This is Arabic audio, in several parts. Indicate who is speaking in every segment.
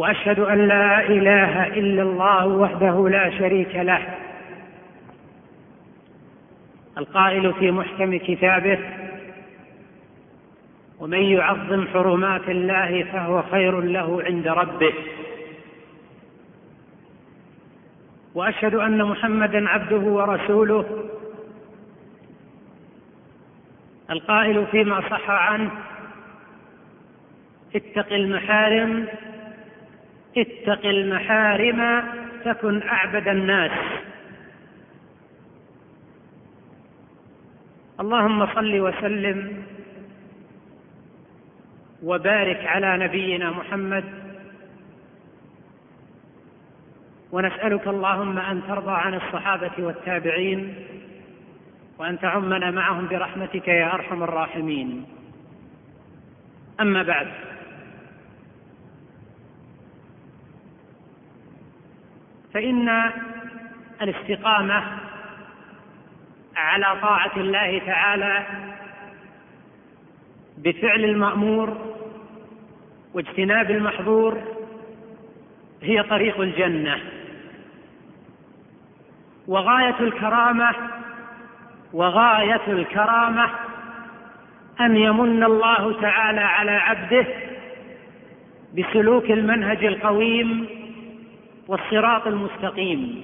Speaker 1: وأشهد أن لا إله إلا الله وحده لا شريك له. القائل في محكم كتابه ومن يعظم حرمات الله فهو خير له عند ربه. وأشهد أن محمدا عبده ورسوله. القائل فيما صح عنه اتق المحارم اتق المحارم تكن أعبد الناس. اللهم صل وسلم وبارك على نبينا محمد. ونسألك اللهم أن ترضى عن الصحابة والتابعين وأن تعمنا معهم برحمتك يا أرحم الراحمين. أما بعد فإن الاستقامة على طاعة الله تعالى بفعل المأمور واجتناب المحظور هي طريق الجنة. وغاية الكرامة وغاية الكرامة أن يمن الله تعالى على عبده بسلوك المنهج القويم والصراط المستقيم.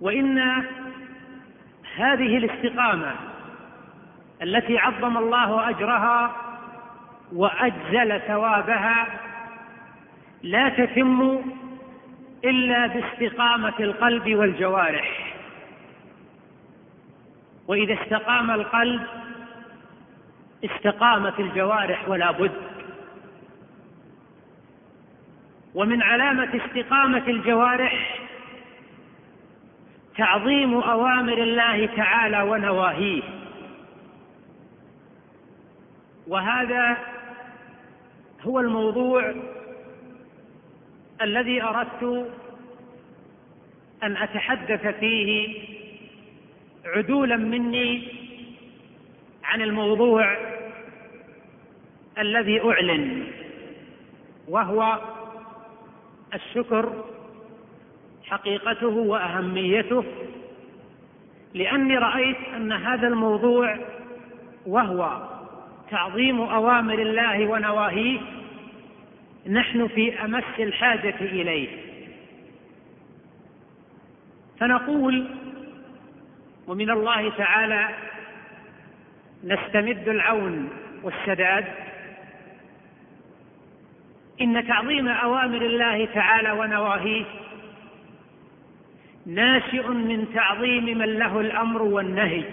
Speaker 1: وإن هذه الاستقامة التي عظم الله أجرها وأجزل ثوابها لا تتم إلا باستقامة القلب والجوارح. وإذا استقام القلب استقامت الجوارح ولا بد. ومن علامة استقامة الجوارح تعظيم أوامر الله تعالى ونواهيه. وهذا هو الموضوع الذي أردت أن أتحدث فيه عدولا مني عن الموضوع الذي أعلن وهو الشكر حقيقته وأهميته لأني رأيت أن هذا الموضوع وهو تعظيم أوامر الله ونواهيه نحن في أمس الحاجة إليه. فنقول ومن الله تعالى نستمد العون والسداد إن تعظيم أوامر الله تعالى ونواهيه ناشئ من تعظيم من له الأمر والنهي.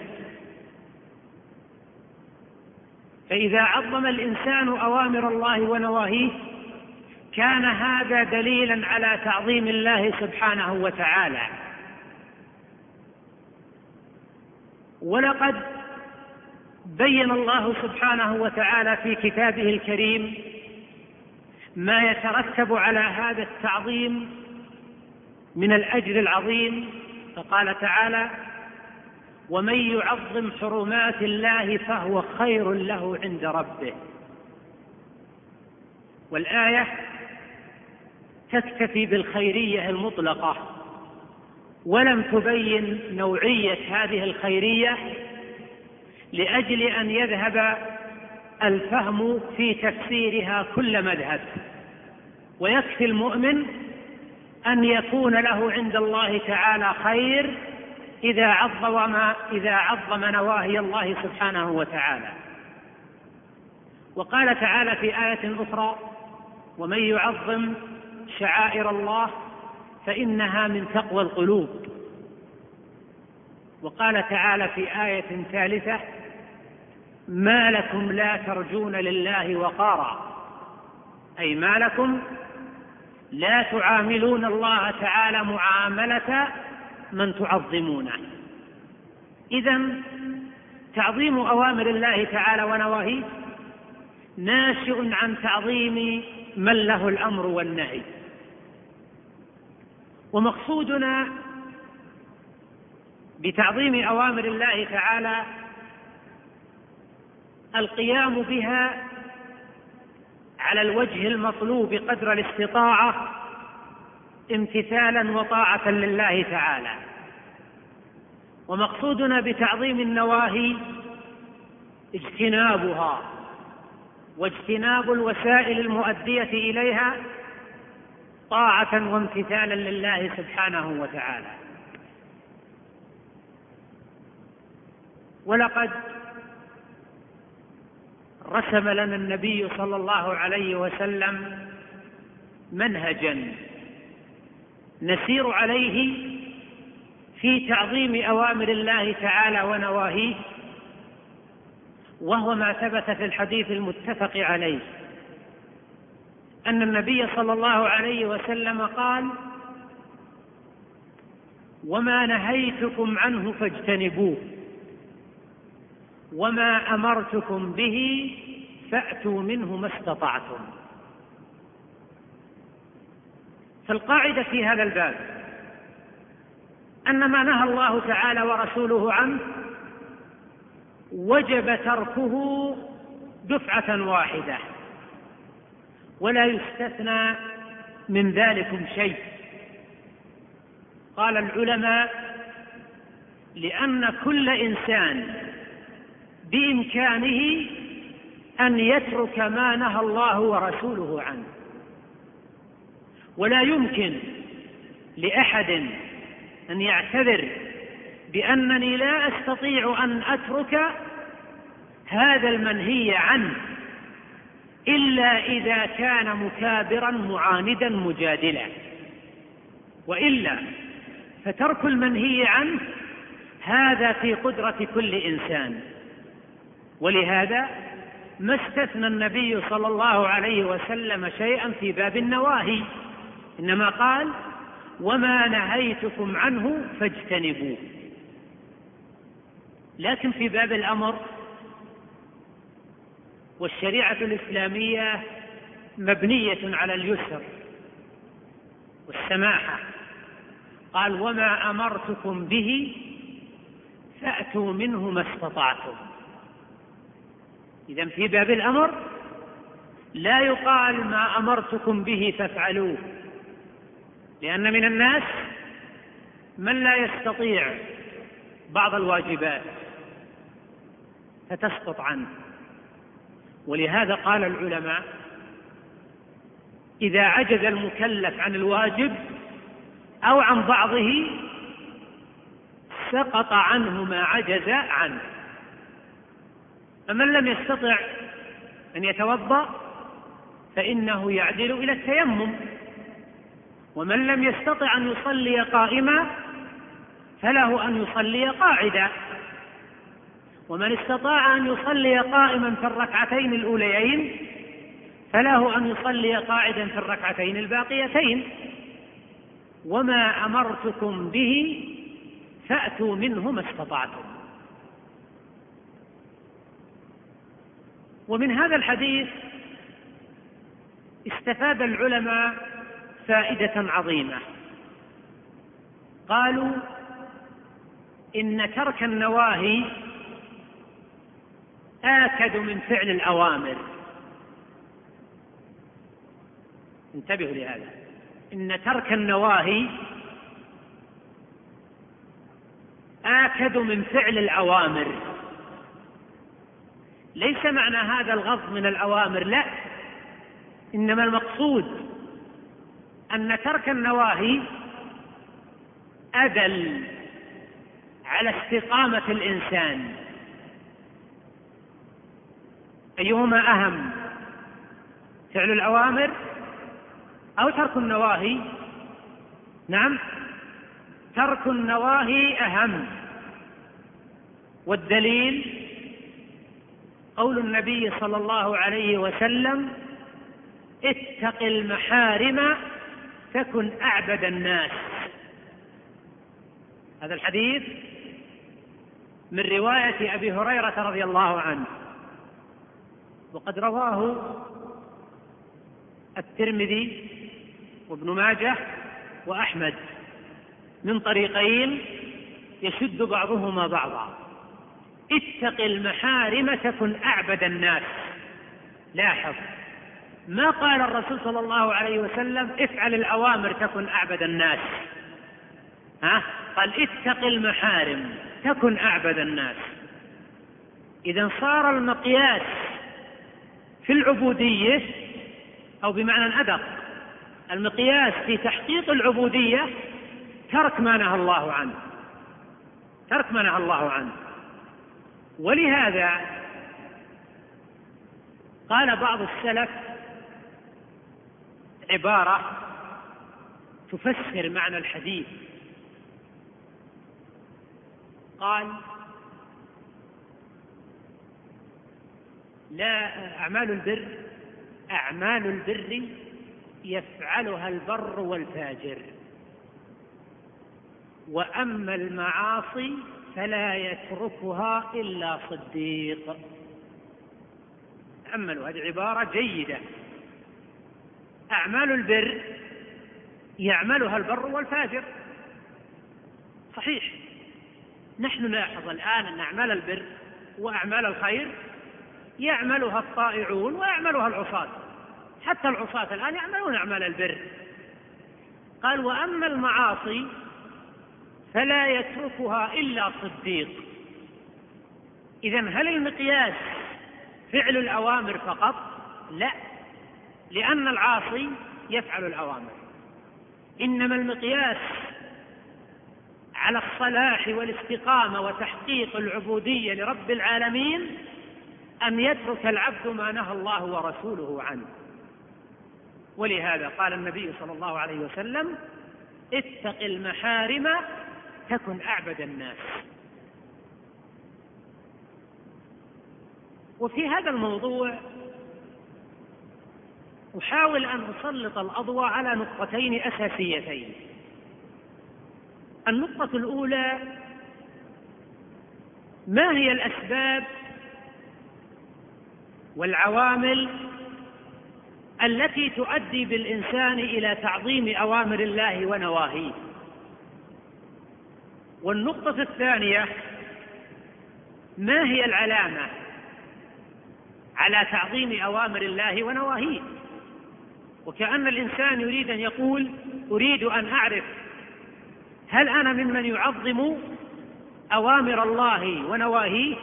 Speaker 1: فإذا عظم الإنسان أوامر الله ونواهيه كان هذا دليلا على تعظيم الله سبحانه وتعالى. ولقد بين الله سبحانه وتعالى في كتابه الكريم ما يترتب على هذا التعظيم من الأجر العظيم فقال تعالى ومن يعظم حرمات الله فهو خير له عند ربه. والآية تكتفي بالخيرية المطلقة ولم تبين نوعية هذه الخيرية لأجل أن يذهب الفهم في تفسيرها كل مذهب. ويكفي المؤمن أن يكون له عند الله تعالى خير إذا عظم إذا عظم نواهي الله سبحانه وتعالى. وقال تعالى في آية أخرى ومن يعظم شعائر الله فإنها من تقوى القلوب. وقال تعالى في آية ثالثة ما لكم لا ترجون لله وقارا. أي ما لكم لا تعاملون الله تعالى معاملة من تعظمونه. إذا تعظيم أوامر الله تعالى ونواهيه ناشئ عن تعظيم من له الأمر والنهي. ومقصودنا بتعظيم أوامر الله تعالى القيام بها على الوجه المطلوب قدر الاستطاعة امتثالا وطاعة لله تعالى. ومقصودنا بتعظيم النواهي اجتنابها واجتناب الوسائل المؤدية إليها طاعة وامتثالا لله سبحانه وتعالى. ولقد رسم لنا النبي صلى الله عليه وسلم منهجا نسير عليه في تعظيم أوامر الله تعالى ونواهيه وهو ما ثبت في الحديث المتفق عليه. أن النبي صلى الله عليه وسلم قال وما نهيتكم عنه فاجتنبوه. وما أمرتكم به فأتوا منه ما استطعتم. فالقاعدة في هذا الباب أن ما نهى الله تعالى ورسوله عنه وجب تركه دفعة واحدة ولا يستثنى من ذلكم شيء. قال العلماء لأن كل إنسان بإمكانه أن يترك ما نهى الله ورسوله عنه. ولا يمكن لأحد أن يعتذر بأنني لا أستطيع أن أترك هذا المنهي عنه إلا إذا كان مكابرا معاندا مجادلا. وإلا فترك المنهي عنه هذا في قدرة كل إنسان. ولهذا ما استثنى النبي صلى الله عليه وسلم شيئا في باب النواهي. إنما قال وما نهيتكم عنه فاجتنبوه. لكن في باب الأمر والشريعة الإسلامية مبنية على اليسر والسماحة. قال وما أمرتكم به فأتوا منه ما استطعتم. إذا في باب الأمر لا يقال ما أمرتكم به فافعلوه لأن من الناس من لا يستطيع بعض الواجبات فتسقط عنه. ولهذا قال العلماء إذا عجز المكلف عن الواجب أو عن بعضه سقط عنه ما عجز عنه. فمن لم يستطع أن يتوضأ فإنه يعدل إلى التيمم. ومن لم يستطع أن يصلي قائما فله أن يصلي قاعدا. ومن استطاع أن يصلي قائما في الركعتين الأوليين فله أن يصلي قاعدا في الركعتين الباقيتين. وما أمرتكم به فأتوا منه ما استطعتم. ومن هذا الحديث استفاد العلماء فائدة عظيمة. قالوا إن ترك النواهي آكد من فعل الأوامر. انتبهوا لهذا. إن ترك النواهي آكد من فعل الأوامر. ليس معنى هذا الغض من الأوامر لا. إنما المقصود أن ترك النواهي أدل على استقامة الإنسان. أيهما أهم فعل الأوامر أو ترك النواهي؟ نعم ترك النواهي أهم. والدليل قول النبي صلى الله عليه وسلم اتق المحارم تكن أعبد الناس. هذا الحديث من رواية أبي هريرة رضي الله عنه. وقد رواه الترمذي وابن ماجه وأحمد من طريقين يشد بعضهما بعضا. اتق المحارم تكن أعبد الناس. لاحظ ما قال الرسول صلى الله عليه وسلم افعل الأوامر تكن أعبد الناس. ها؟ قال اتق المحارم تكن أعبد الناس. إذا صار المقياس في العبودية أو بمعنى أدق المقياس في تحقيق العبودية ترك ما نهى الله عنه. ترك ما نهى الله عنه. ولهذا قال بعض السلف عبارة تفسر معنى الحديث. قال لا أعمال البر أعمال البر يفعلها البر والفاجر. وأما المعاصي فلا يتركها إلا صديق. تأملوا هذه عبارة جيدة. أعمال البر يعملها البر والفاجر. صحيح. نحن نلاحظ الآن أن أعمال البر وأعمال الخير يعملها الطائعون ويعملها العصاة. حتى العصاة الآن يعملون أعمال البر. قال وأما المعاصي فلا يتركها إلا صديق. إذا هل المقياس فعل الأوامر فقط؟ لا لأن العاصي يفعل الأوامر. إنما المقياس على الصلاح والاستقامة وتحقيق العبودية لرب العالمين أن يترك العبد ما نهى الله ورسوله عنه. ولهذا قال النبي صلى الله عليه وسلم اتق المحارم تكن أعبد الناس. وفي هذا الموضوع أحاول أن أسلط الأضواء على نقطتين أساسيتين. النقطة الأولى ما هي الأسباب والعوامل التي تؤدي بالإنسان إلى تعظيم أوامر الله ونواهيه؟ والنقطة الثانية ما هي العلامة على تعظيم أوامر الله ونواهيه؟ وكأن الإنسان يريد أن يقول أريد أن أعرف هل أنا ممن يعظم أوامر الله ونواهيه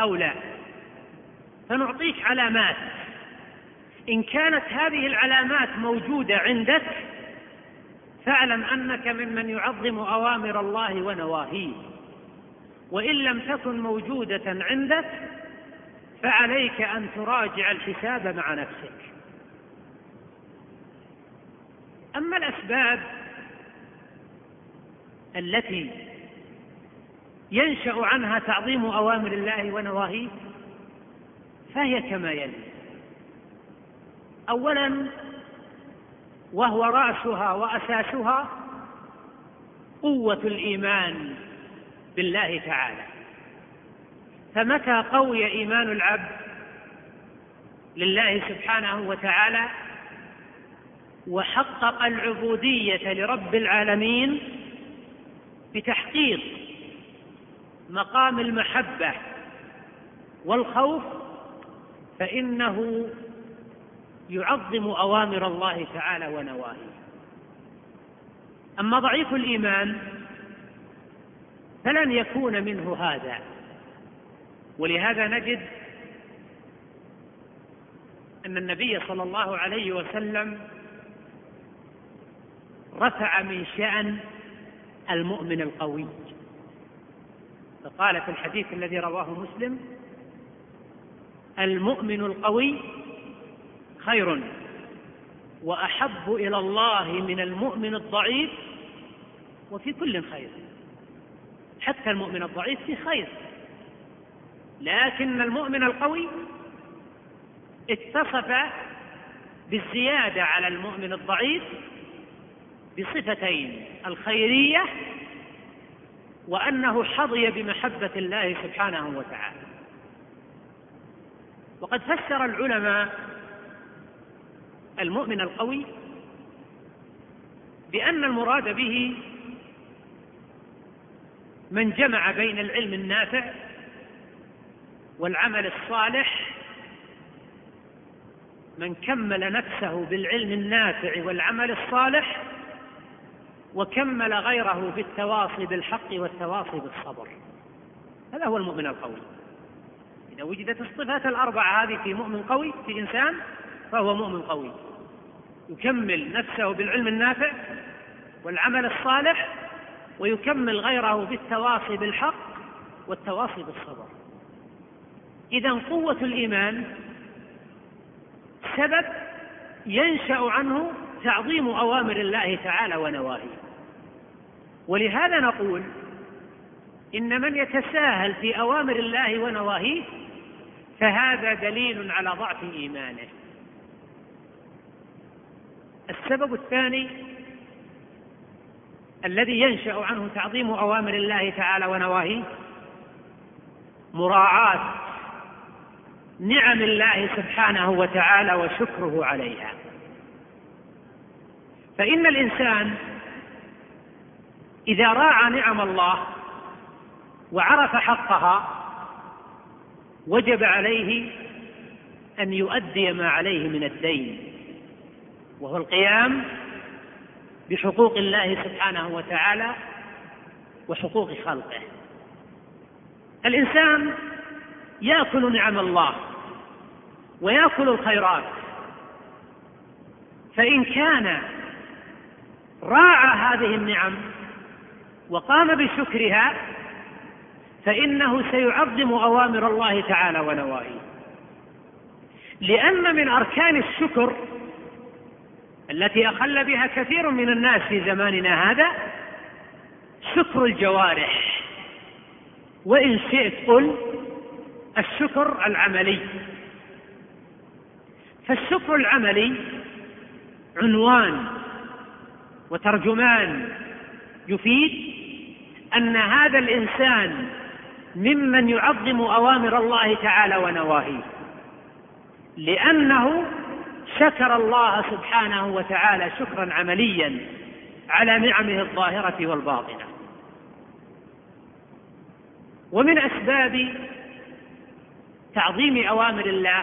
Speaker 1: أو لا؟ فنعطيك علامات. إن كانت هذه العلامات موجودة عندك فاعلم أنك ممن يعظم أوامر الله ونواهيه. وإن لم تكن موجودة عندك فعليك أن تراجع الحساب مع نفسك. أما الأسباب التي ينشأ عنها تعظيم أوامر الله ونواهيه فهي كما يلي. أولا وهو رأسها وأساسها قوة الإيمان بالله تعالى. فمتى قوي إيمان العبد لله سبحانه وتعالى؟ وحقق العبودية لرب العالمين بتحقيق مقام المحبة والخوف فإنه يعظم أوامر الله تعالى ونواهيه. أما ضعيف الإيمان فلن يكون منه هذا. ولهذا نجد أن النبي صلى الله عليه وسلم رفع من شأن المؤمن القوي. فقال في الحديث الذي رواه مسلم المؤمن القوي خير. وأحب إلى الله من المؤمن الضعيف وفي كل خير. حتى المؤمن الضعيف في خير. لكن المؤمن القوي اتصف بالزيادة على المؤمن الضعيف بصفتين الخيرية وأنه حظي بمحبة الله سبحانه وتعالى. وقد فسر العلماء المؤمن القوي بأن المراد به من جمع بين العلم النافع والعمل الصالح من كمل نفسه بالعلم النافع والعمل الصالح وكمل غيره بالتواصي بالحق والتواصي بالصبر. هذا هو المؤمن القوي. إذا وجدت الصفات الأربعة هذه في مؤمن قوي في إنسان فهو مؤمن قوي. يكمل نفسه بالعلم النافع والعمل الصالح ويكمل غيره بالتواصي بالحق والتواصي بالصبر. إذا قوة الإيمان سبب ينشأ عنه تعظيم أوامر الله تعالى ونواهيه. ولهذا نقول إن من يتساهل في أوامر الله ونواهيه فهذا دليل على ضعف إيمانه. السبب الثاني الذي ينشأ عنه تعظيم أوامر الله تعالى ونواهيه مراعاة نعم الله سبحانه وتعالى وشكره عليها. فإن الإنسان إذا راعى نعم الله وعرف حقها وجب عليه أن يؤدي ما عليه من الدين. وهو القيام بحقوق الله سبحانه وتعالى وحقوق خلقه. الإنسان يأكل نعم الله ويأكل الخيرات فإن كان راعى هذه النعم وقام بشكرها فإنه سيعظم أوامر الله تعالى ونواهيه. لأن من أركان الشكر التي أخل بها كثير من الناس في زماننا هذا شكر الجوارح. وإن شئت قل الشكر العملي. فالشكر العملي عنوان وترجمان. يفيد أن هذا الإنسان ممن يعظم أوامر الله تعالى ونواهيه. لأنه شكر الله سبحانه وتعالى شكرا عمليا على نعمه الظاهرة والباطنة. ومن أسباب تعظيم أوامر الله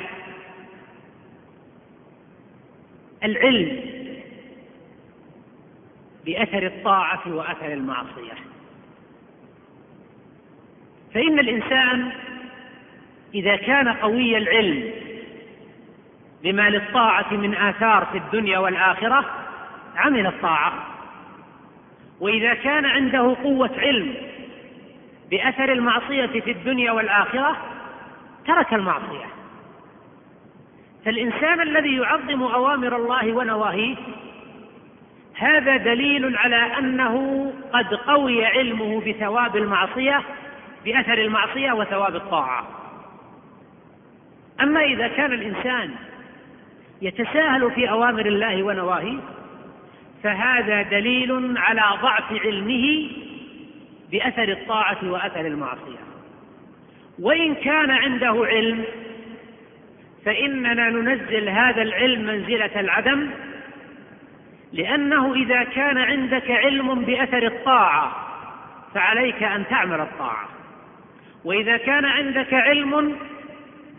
Speaker 1: العلم بأثر الطاعة وأثر المعصية. فإن الإنسان إذا كان قوي العلم بما للطاعة من آثار في الدنيا والآخرة عمل الطاعة. وإذا كان عنده قوة علم بأثر المعصية في الدنيا والآخرة ترك المعصية. فالإنسان الذي يعظم أوامر الله ونواهيه هذا دليل على أنه قد قوي علمه بثواب المعصية بأثر المعصية وثواب الطاعة. أما إذا كان الإنسان يتساهل في أوامر الله ونواهيه فهذا دليل على ضعف علمه بأثر الطاعة وأثر المعصية. وإن كان عنده علم فإننا ننزل هذا العلم منزلة العدم لأنه إذا كان عندك علم بأثر الطاعة فعليك أن تعمل الطاعة. وإذا كان عندك علم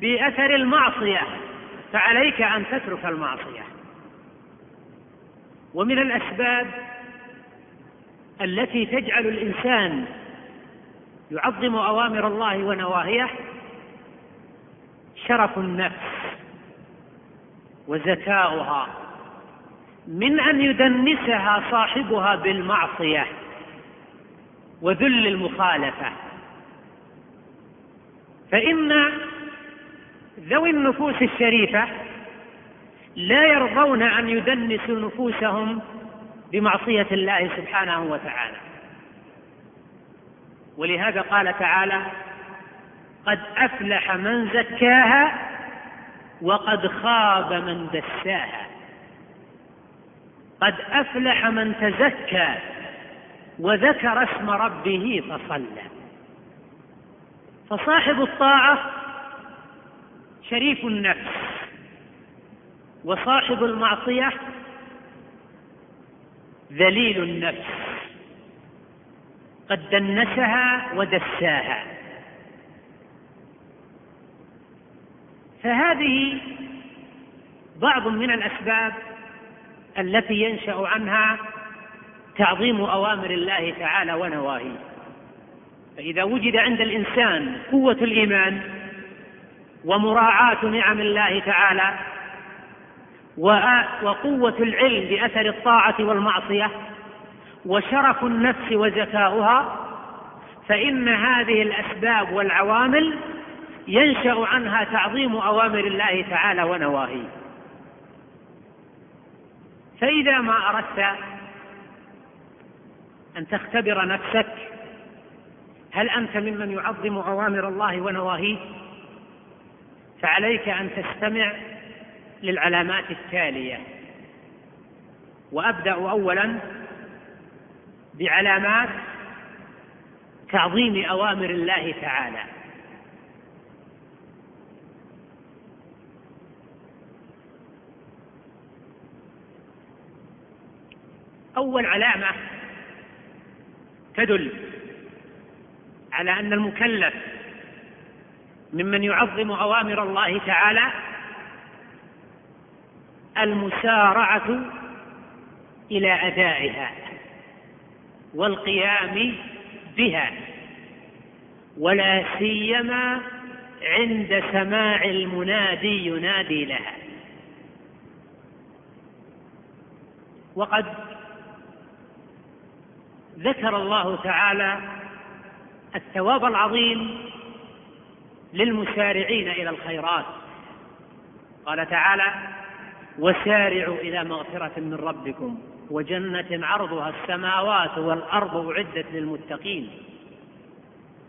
Speaker 1: بأثر المعصية فعليك أن تترك المعصية. ومن الأسباب التي تجعل الإنسان يعظم أوامر الله ونواهيه شرف النفس وزكاؤها من أن يدنسها صاحبها بالمعصية وذل المخالفة. فإن ذوي النفوس الشريفة لا يرضون أن يدنسوا نفوسهم بمعصية الله سبحانه وتعالى. ولهذا قال تعالى قد أفلح من زكاها وقد خاب من دساها. قد أفلح من تزكى وذكر اسم ربه فصلى. فصاحب الطاعة شريف النفس وصاحب المعصية ذليل النفس قد دنسها ودساها. فهذه بعض من الأسباب التي ينشأ عنها تعظيم أوامر الله تعالى ونواهيه. فإذا وجد عند الإنسان قوة الإيمان ومراعاة نعم الله تعالى وقوة العلم بأثر الطاعة والمعصية وشرف النفس وزكاؤها فإن هذه الأسباب والعوامل ينشأ عنها تعظيم أوامر الله تعالى ونواهيه. فإذا ما أردت أن تختبر نفسك هل أنت ممن يعظم أوامر الله ونواهيه؟ فعليك أن تستمع للعلامات التالية. وأبدأ أولا بعلامات تعظيم أوامر الله تعالى. أول علامة تدل على أن المكلف ممن يعظم أوامر الله تعالى المسارعة إلى أدائها والقيام بها ولا سيما عند سماع المنادي ينادي لها. وقد ذكر الله تعالى الثواب العظيم للمسارعين إلى الخيرات. قال تعالى وسارعوا إلى مغفرة من ربكم وجنة عرضها السماوات والأرض أعدت للمتقين.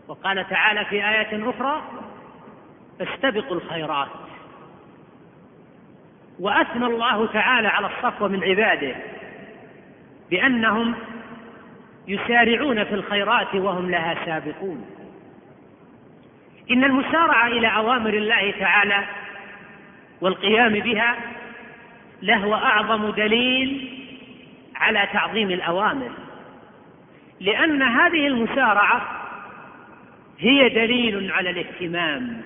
Speaker 1: وقال تعالى في آية أخرى فاستبقوا الخيرات. وأثنى الله تعالى على الصفوه من عباده بأنهم يسارعون في الخيرات وهم لها سابقون. إن المسارعة إلى أوامر الله تعالى والقيام بها لهو أعظم دليل على تعظيم الأوامر. لأن هذه المسارعة هي دليل على الاهتمام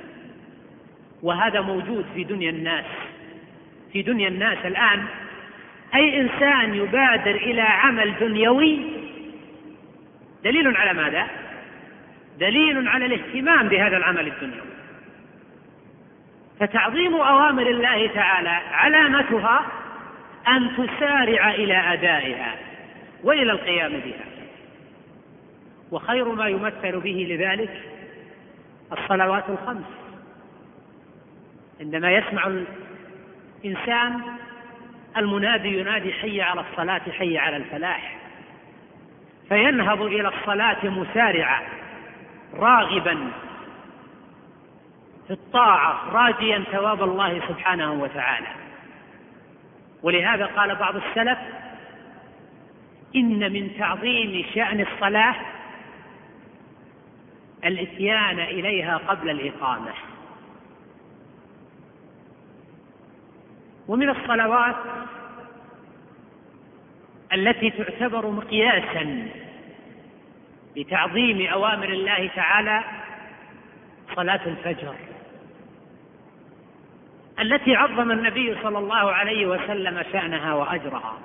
Speaker 1: وهذا موجود في دنيا الناس. في دنيا الناس الآن أي إنسان يبادر إلى عمل دنيوي دليل على ماذا؟ دليل على الاهتمام بهذا العمل الدنيوي. فتعظيم أوامر الله تعالى علامتها أن تسارع إلى أدائها وإلى القيام بها. وخير ما يمثل به لذلك الصلوات الخمس. عندما يسمع الإنسان المنادي ينادي حي على الصلاة حي على الفلاح فينهض إلى الصلاة مسارعا راغبا في الطاعة راجيا ثواب الله سبحانه وتعالى. ولهذا قال بعض السلف إن من تعظيم شأن الصلاة الإتيان إليها قبل الإقامة. ومن الصلوات التي تعتبر مقياسا لتعظيم أوامر الله تعالى صلاة الفجر التي عظم النبي صلى الله عليه وسلم شأنها وأجرها.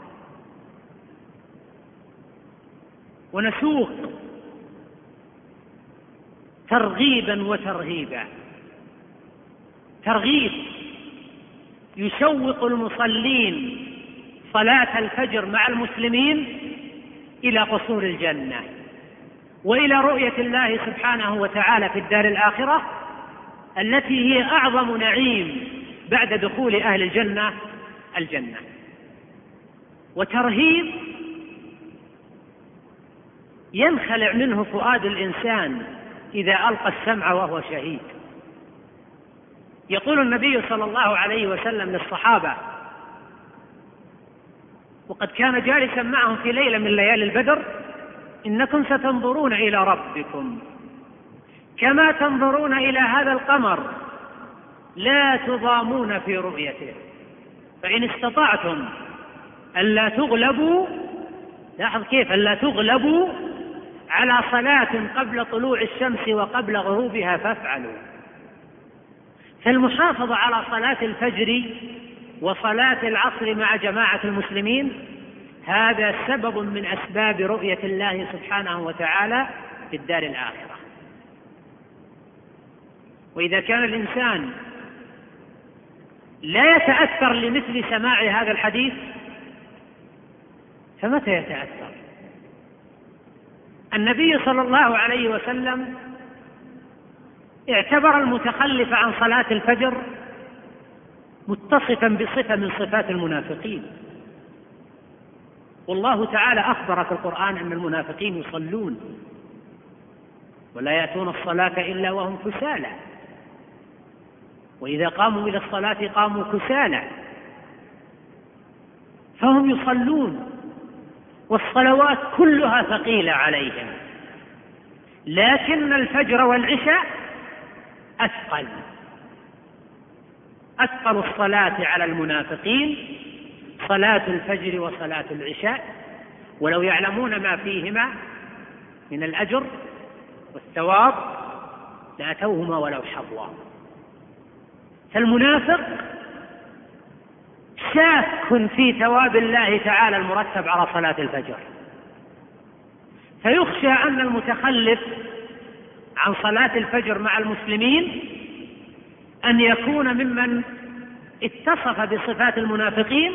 Speaker 1: ونسوق ترغيبا وترهيبا. ترغيب يشوق المصلين صلاة الفجر مع المسلمين إلى قصور الجنة. وإلى رؤية الله سبحانه وتعالى في الدار الآخرة التي هي أعظم نعيم بعد دخول أهل الجنة الجنة. وترهيب ينخلع منه فؤاد الإنسان إذا ألقى السمع وهو شهيد. يقول النبي صلى الله عليه وسلم للصحابة وقد كان جالسا معهم في ليلة من ليالي البدر إنكم ستنظرون إلى ربكم. كما تنظرون إلى هذا القمر لا تضامون في رؤيته. فإن استطعتم ألا تغلبوا لاحظ كيف ألا تغلبوا على صلاة قبل طلوع الشمس وقبل غروبها فافعلوا. فالمحافظة على صلاة الفجر وصلاة العصر مع جماعة المسلمين هذا سبب من أسباب رؤية الله سبحانه وتعالى في الدار الآخرة. وإذا كان الإنسان لا يتأثر لمثل سماع هذا الحديث فمتى يتأثر؟ النبي صلى الله عليه وسلم اعتبر المتخلف عن صلاة الفجر متصفا بصفة من صفات المنافقين. والله تعالى أخبر في القرآن أن المنافقين يصلون ولا يأتون الصلاة إلا وهم كسالى. وإذا قاموا إلى الصلاة قاموا كسالى. فهم يصلون والصلوات كلها ثقيلة عليهم. لكن الفجر والعشاء أثقل. أثقل الصلاة على المنافقين صلاة الفجر وصلاة العشاء ولو يعلمون ما فيهما من الأجر والثواب لأتوهما ولو حظوا فالمنافق شاك في ثواب الله تعالى المرتب على صلاة الفجر. فيخشى أن المتخلف عن صلاة الفجر مع المسلمين أن يكون ممن اتصف بصفات المنافقين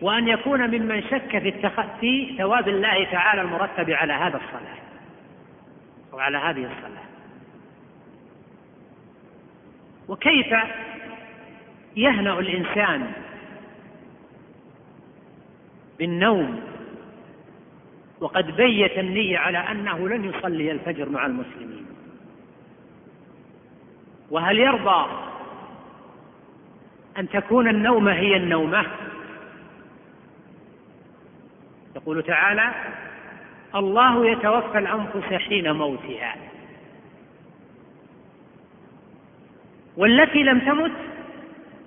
Speaker 1: وأن يكون ممن شك في, في ثواب الله تعالى المرتب على هذا الصلاة أو على هذه الصلاة. وكيف يهنأ الإنسان بالنوم وقد بيت النية على أنه لن يصلي الفجر مع المسلمين؟ وهل يرضى أن تكون النومة هي النومة؟ يقول تعالى الله يتوفى الأنفس حين موتها. والتي لم تمت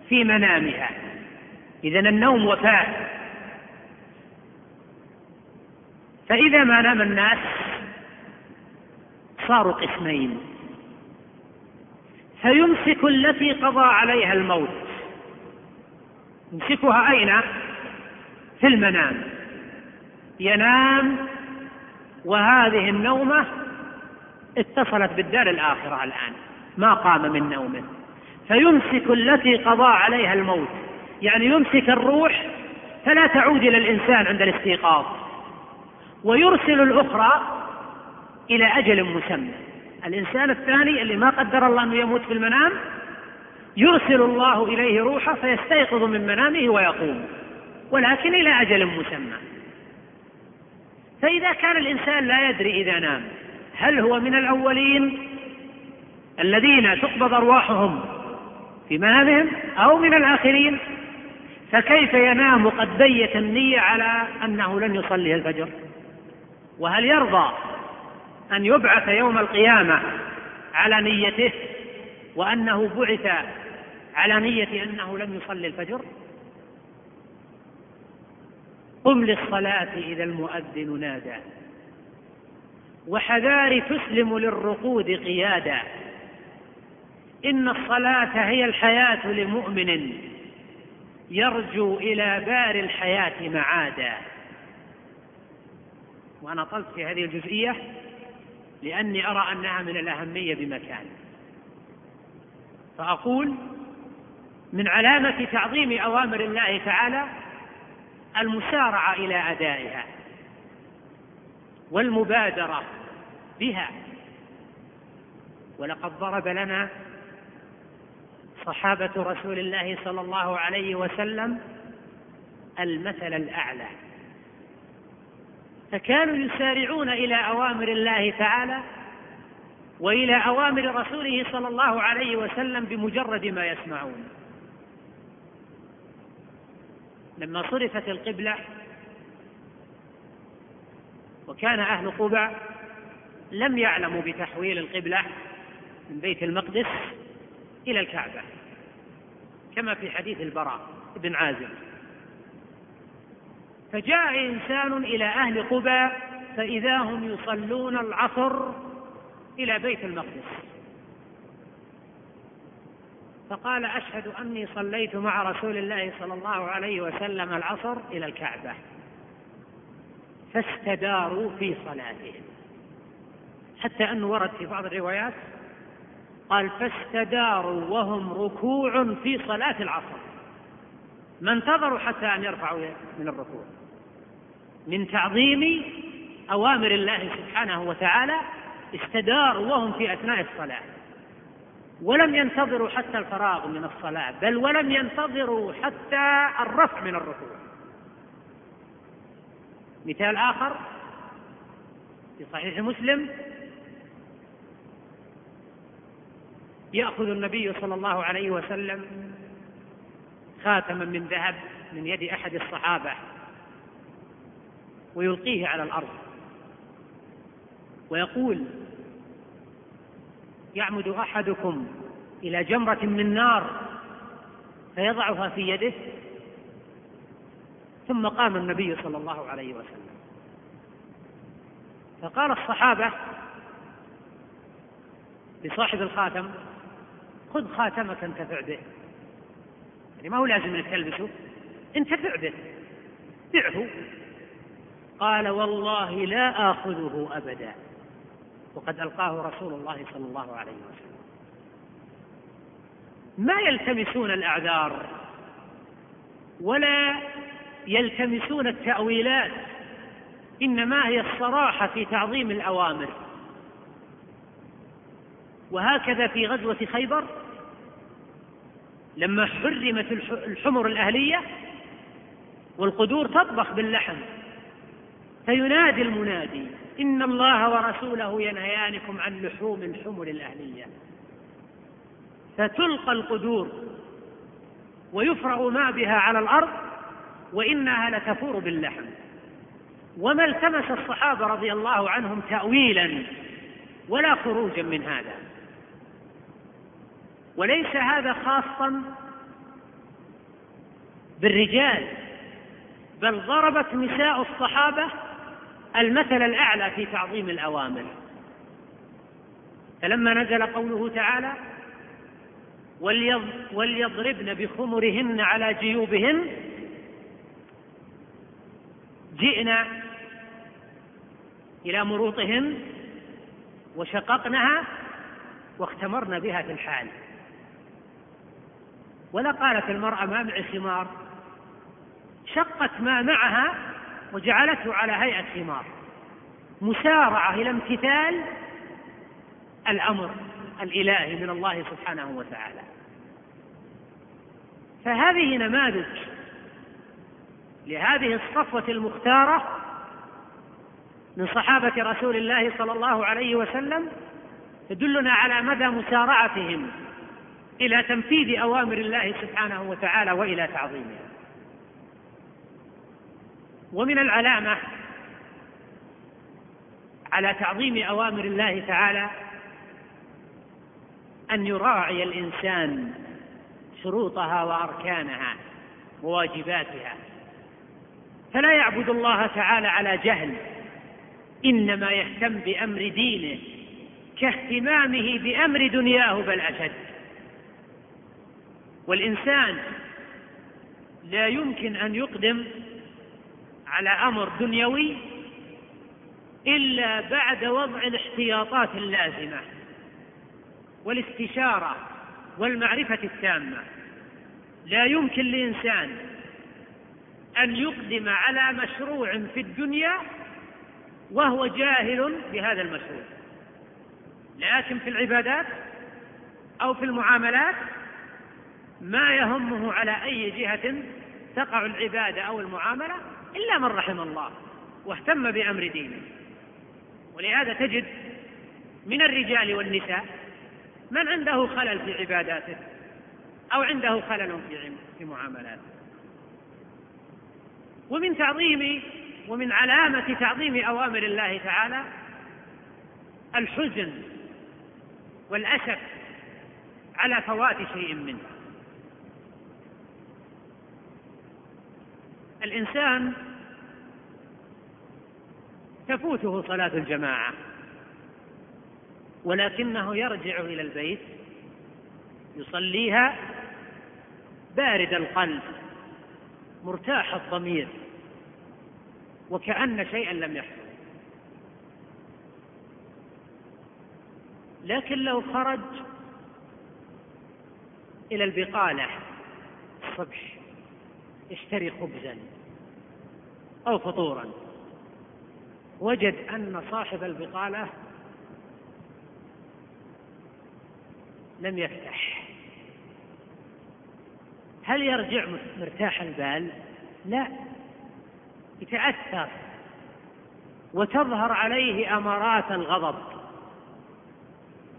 Speaker 1: في منامها. إذا النوم وفاة. فإذا ما نام الناس صاروا قسمين. فيمسك التي قضى عليها الموت. يمسكها أين؟ في المنام. ينام وهذه النومة اتصلت بالدار الآخرة الآن ما قام من نومه. فيمسك التي قضى عليها الموت يعني يمسك الروح فلا تعود إلى الإنسان عند الاستيقاظ. ويرسل الأخرى إلى أجل مسمى. الإنسان الثاني اللي ما قدر الله أنه يموت في المنام يرسل الله إليه روحه فيستيقظ من منامه ويقوم ولكن إلى أجل مسمى. فإذا كان الإنسان لا يدري إذا نام هل هو من الأولين الذين تقبض أرواحهم في منامهم أو من الآخرين؟ فكيف ينام قد بيت النية على أنه لن يصلي الفجر؟ وهل يرضى أن يبعث يوم القيامة على نيته وأنه بعث على نية أنه لم يصلي الفجر؟ قم للصلاة إذا المؤذن نادى. وحذار تسلم للرقود قيادا. إن الصلاة هي الحياة لمؤمن يرجو إلى بار الحياة معادا. وأنا طلت في هذه الجزئية لأني أرى أنها من الأهمية بمكان. فأقول من علامة تعظيم أوامر الله تعالى المسارعة إلى أدائها والمبادرة بها. ولقد ضرب لنا صحابة رسول الله صلى الله عليه وسلم المثل الأعلى. فكانوا يسارعون إلى أوامر الله تعالى وإلى أوامر رسوله صلى الله عليه وسلم بمجرد ما يسمعون. لما صرفت القبلة وكان أهل قبع لم يعلموا بتحويل القبلة من بيت المقدس إلى الكعبة كما في حديث البراء بن عازم فجاء إنسان إلى أهل قبى فإذا هم يصلون العصر إلى بيت المقدس. فقال أشهد أني صليت مع رسول الله صلى الله عليه وسلم العصر إلى الكعبة. فاستداروا في صلاتهم. حتى أنه ورد في بعض الروايات قال فاستداروا وهم ركوع في صلاة العصر. ما انتظروا حتى أن يرفعوا من الركوع. من تعظيم أوامر الله سبحانه وتعالى استداروا وهم في أثناء الصلاة. ولم ينتظروا حتى الفراغ من الصلاة بل ولم ينتظروا حتى الرفع من الركوع. مثال آخر في صحيح مسلم يأخذ النبي صلى الله عليه وسلم خاتما من ذهب من يد أحد الصحابة ويلقيه على الأرض ويقول يعمد أحدكم إلى جمرة من نار فيضعها في يده ثم قام النبي صلى الله عليه وسلم. فقال الصحابة لصاحب الخاتم خذ خاتمك انتفع به. يعني ما هو لازم إنك تلبسه انتفع به بعه قال والله لا آخذه أبدا. وقد ألقاه رسول الله صلى الله عليه وسلم. ما يلتمسون الأعذار ولا يلتمسون التأويلات إنما هي الصراحة في تعظيم الأوامر. وهكذا في غزوة خيبر لما حرمت الحمر الأهلية والقدور تطبخ باللحم فينادي المنادي إن الله ورسوله ينهيانكم عن لحوم الحمر الأهلية. فتلقى القدور ويفرغ ما بها على الأرض وإنها لتفور باللحم. وما التمس الصحابة رضي الله عنهم تأويلا ولا خروجا من هذا. وليس هذا خاصا بالرجال بل ضربت نساء الصحابة المثل الأعلى في تعظيم الأوامر. فلما نزل قوله تعالى وليضربن بخمرهن على جيوبهن جئنا إلى مروطهن وشققنها واختمرن بها في الحال. ولا قالت المرأة ما معي خمار. شقت ما معها وجعلته على هيئة خمار مسارعة إلى امتثال الأمر الإلهي من الله سبحانه وتعالى. فهذه نماذج لهذه الصفوة المختارة من صحابة رسول الله صلى الله عليه وسلم تدلنا على مدى مسارعتهم إلى تنفيذ أوامر الله سبحانه وتعالى وإلى تعظيمها. ومن العلامة على تعظيم أوامر الله تعالى أن يراعي الإنسان شروطها وأركانها وواجباتها. فلا يعبد الله تعالى على جهل إنما يهتم بأمر دينه كاهتمامه بأمر دنياه بل أشد. والإنسان لا يمكن أن يقدم على أمر دنيوي إلا بعد وضع الاحتياطات اللازمة والاستشارة والمعرفة التامة. لا يمكن لإنسان أن يقدم على مشروع في الدنيا وهو جاهل بهذا المشروع. لكن في العبادات أو في المعاملات ما يهمه على أي جهة تقع العبادة أو المعاملة إلا من رحم الله واهتم بأمر دينه. ولهذا تجد من الرجال والنساء من عنده خلل في عباداته أو عنده خلل في معاملاته. ومن تعظيم ومن علامة تعظيم أوامر الله تعالى الحزن والأسف على فوات شيء منه. الإنسان تفوته صلاة الجماعة ولكنه يرجع إلى البيت يصليها بارد القلب مرتاح الضمير وكأن شيئا لم يحصل. لكن لو خرج إلى البقالة الصبح يشتري خبزا أو فطورا. وجد أن صاحب البقالة لم يفتح. هل يرجع مرتاح البال؟ لا. يتأثر. وتظهر عليه أمارات الغضب.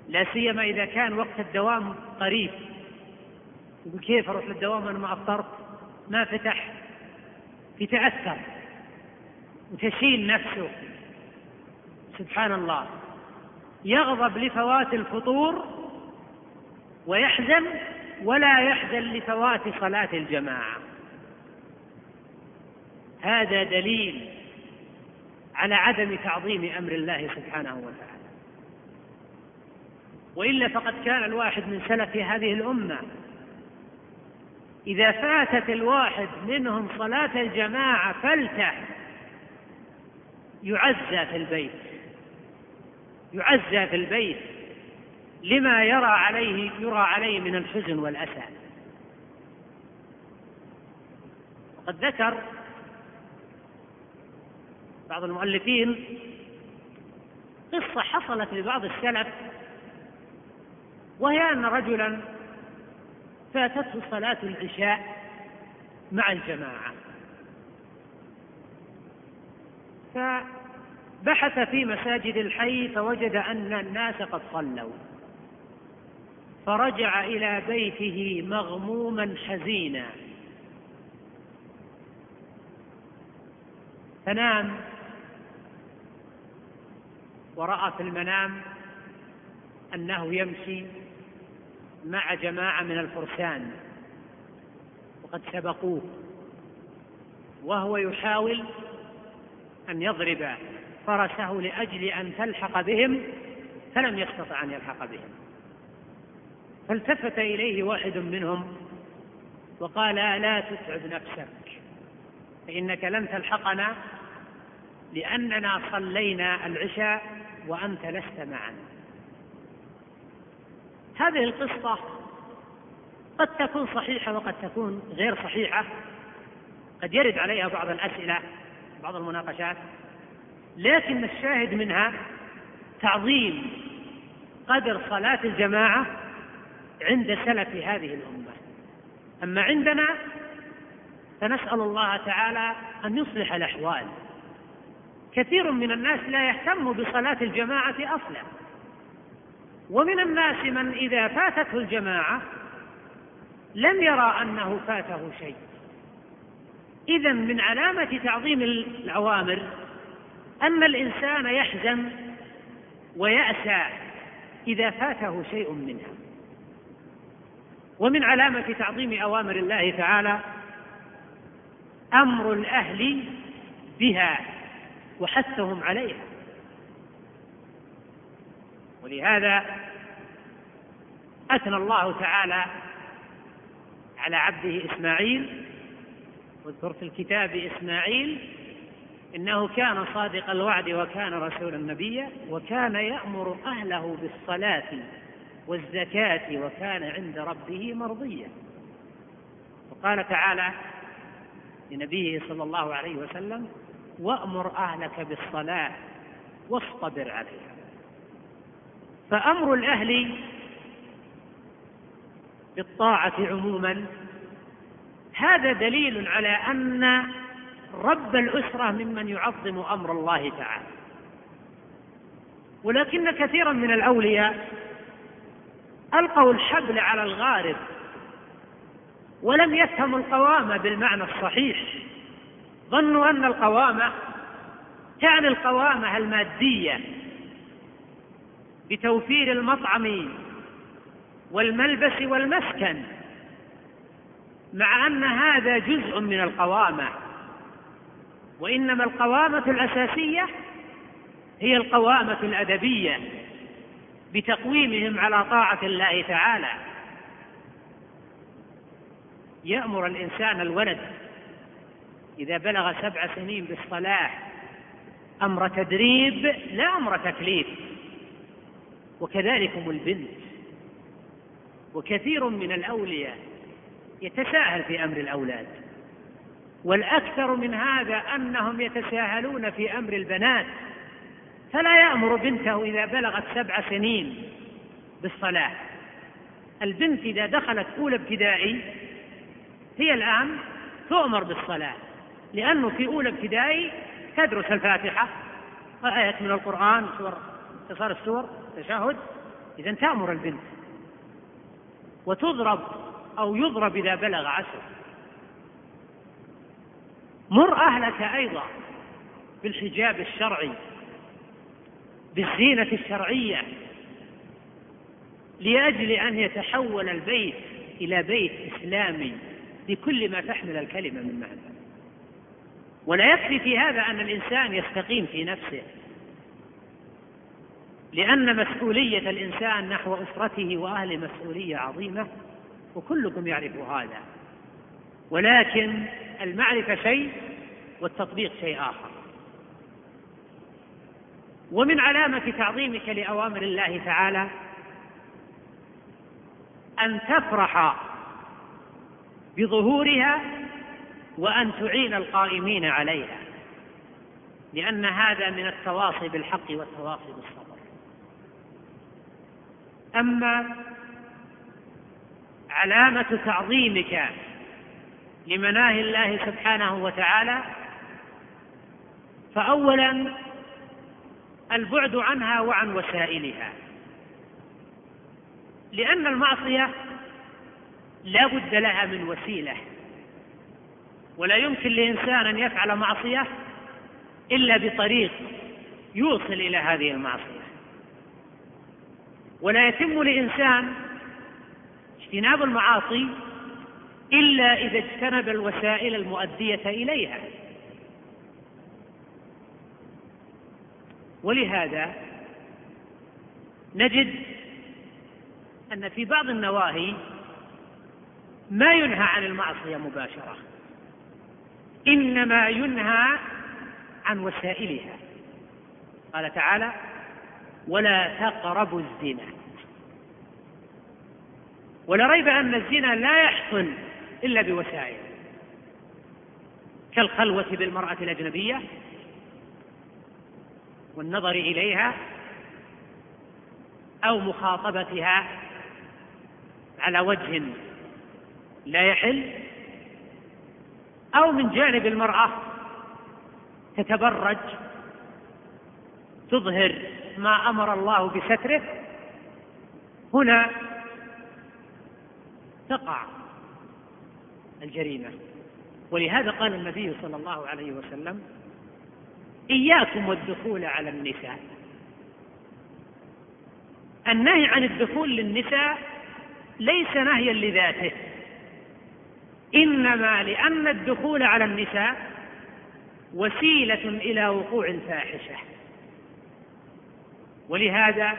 Speaker 1: لا سيما إذا كان وقت الدوام قريب. يقول كيف أروح للدوام أنا ما أفطرت؟ ما فتح يتأثر وتشين نفسه. سبحان الله. يغضب لفوات الفطور ويحزن ولا يحزن لفوات صلاة الجماعة. هذا دليل على عدم تعظيم أمر الله سبحانه وتعالى. وإلا فقد كان الواحد من سلف هذه الأمة إذا فاتت الواحد منهم صلاة الجماعة فلتة يعزى في البيت يعزى في البيت. لما يرى عليه يرى عليه من الحزن والأسى. وقد ذكر بعض المؤلفين قصة حصلت لبعض السلف وهي أن رجلا فاتته صلاة العشاء مع الجماعة. فبحث في مساجد الحي فوجد أن الناس قد صلوا. فرجع إلى بيته مغموما حزينا. فنام. ورأى في المنام أنه يمشي. مع جماعة من الفرسان. وقد سبقوه. وهو يحاول أن يضرب فرسه لأجل أن تلحق بهم فلم يستطع أن يلحق بهم. فالتفت إليه واحد منهم وقال لا تتعب نفسك فإنك لن تلحقنا لأننا صلينا العشاء وأنت لست معنا. هذه القصة قد تكون صحيحة وقد تكون غير صحيحة. قد يرد عليها بعض الأسئلة بعض المناقشات. لكن الشاهد منها تعظيم قدر صلاة الجماعة عند سلف هذه الأمة. أما عندنا فنسأل الله تعالى أن يصلح الأحوال. كثير من الناس لا يهتم بصلاة الجماعة أصلا. ومن الناس من إذا فاتته الجماعة لم يرى أنه فاته شيء. إذا من علامة تعظيم الأوامر أن الإنسان يحزن ويأسى إذا فاته شيء منها. ومن علامة تعظيم أوامر الله تعالى أمر الأهل بها وحثهم عليها. ولهذا أثنى الله تعالى على عبده إسماعيل واذكر في الكتاب إسماعيل إنه كان صادق الوعد وكان رسولا نبيا وكان يأمر أهله بالصلاة والزكاة وكان عند ربه مرضيا. وقال تعالى لنبيه صلى الله عليه وسلم وأمر أهلك بالصلاة واصطبر عليها. فأمر الأهل بالطاعة عموما. هذا دليل على أن رب الأسرة ممن يعظم أمر الله تعالى. ولكن كثيرا من الأولياء ألقوا الحبل على الغارب ولم يفهموا القوامة بالمعنى الصحيح. ظنوا أن القوامة تعني القوامة المادية بتوفير المطعم والملبس والمسكن مع أن هذا جزء من القوامة. وإنما القوامة الأساسية هي القوامة الأدبية بتقويمهم على طاعة الله تعالى. يأمر الإنسان الولد إذا بلغ سبع سنين بالصلاة أمر تدريب لا أمر تكليف. وكذلكم البنت. وكثير من الأولياء يتساهل في أمر الأولاد. والأكثر من هذا أنهم يتساهلون في أمر البنات. فلا يأمر بنته إذا بلغت سبع سنين بالصلاة. البنت إذا دخلت أولى ابتدائي هي الآن تؤمر بالصلاة. لأنه في أولى ابتدائي تدرس الفاتحة وآيات من القرآن سور اختصار السور تشهد إذا تأمر البنت. وتضرب أو يضرب إذا بلغ عشر. مر أهلك أيضا بالحجاب الشرعي بالزينة الشرعية لأجل أن يتحول البيت إلى بيت إسلامي بكل ما تحمل الكلمة من معنى. ولا يكفي في هذا أن الإنسان يستقيم في نفسه. لأن مسؤولية الإنسان نحو أسرته وأهله مسؤولية عظيمة وكلكم يعرف هذا. ولكن المعرفة شيء والتطبيق شيء آخر. ومن علامة تعظيمك لأوامر الله تعالى أن تفرح بظهورها وأن تعين القائمين عليها لأن هذا من التواصي بالحق والتواصي بالصبر. أما علامة تعظيمك لمناهي الله سبحانه وتعالى فأولا البعد عنها وعن وسائلها. لأن المعصية لا بد لها من وسيلة ولا يمكن لإنسان أن يفعل معصية إلا بطريق يوصل إلى هذه المعصية. ولا يتم لإنسان اجتناب المعاصي إلا إذا اجتنب الوسائل المؤدية إليها. ولهذا نجد أن في بعض النواهي ما ينهى عن المعصية مباشرة إنما ينهى عن وسائلها. قال تعالى ولا تقربوا الزنا. ولا ريب أن الزنا لا يحصل إلا بوسائل. كالخلوة بالمرأة الأجنبية والنظر إليها أو مخاطبتها على وجه لا يحل أو من جانب المرأة تتبرج تظهر ما أمر الله بستره هنا تقع الجريمة. ولهذا قال النبي صلى الله عليه وسلم إياكم والدخول على النساء. النهي عن الدخول للنساء ليس نهيا لذاته. إنما لأن الدخول على النساء وسيلة إلى وقوع الفاحشة ولهذا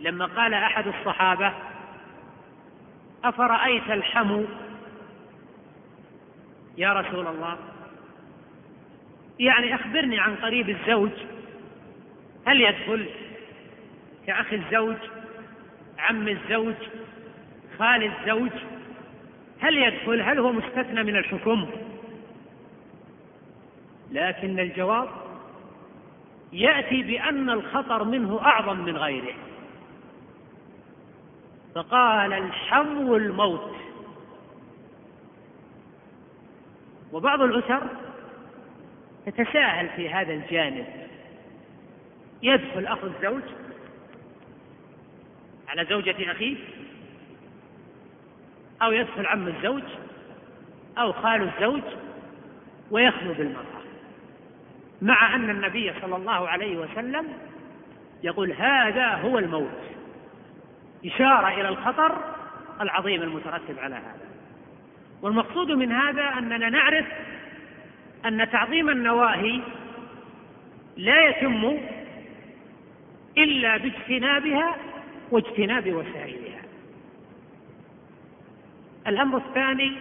Speaker 1: لما قال أحد الصحابة أفرأيت الحمو يا رسول الله؟ يعني أخبرني عن قريب الزوج هل يدخل؟ كأخي الزوج عم الزوج خال الزوج هل يدخل؟ هل هو مستثنى من الحكم؟ لكن الجواب يأتي بأن الخطر منه أعظم من غيره. فقال الحمو الموت. وبعض الأسر تتساهل في هذا الجانب. يدخل أخو الزوج على زوجة أخيه أو يدخل عم الزوج أو خال الزوج ويخلو بالمرأة. مع أن النبي صلى الله عليه وسلم يقول هذا هو الموت. إشارة إلى الخطر العظيم المترتب على هذا. والمقصود من هذا أننا نعرف أن تعظيم النواهي لا يتم إلا باجتنابها واجتناب وسائلها. الأمر الثاني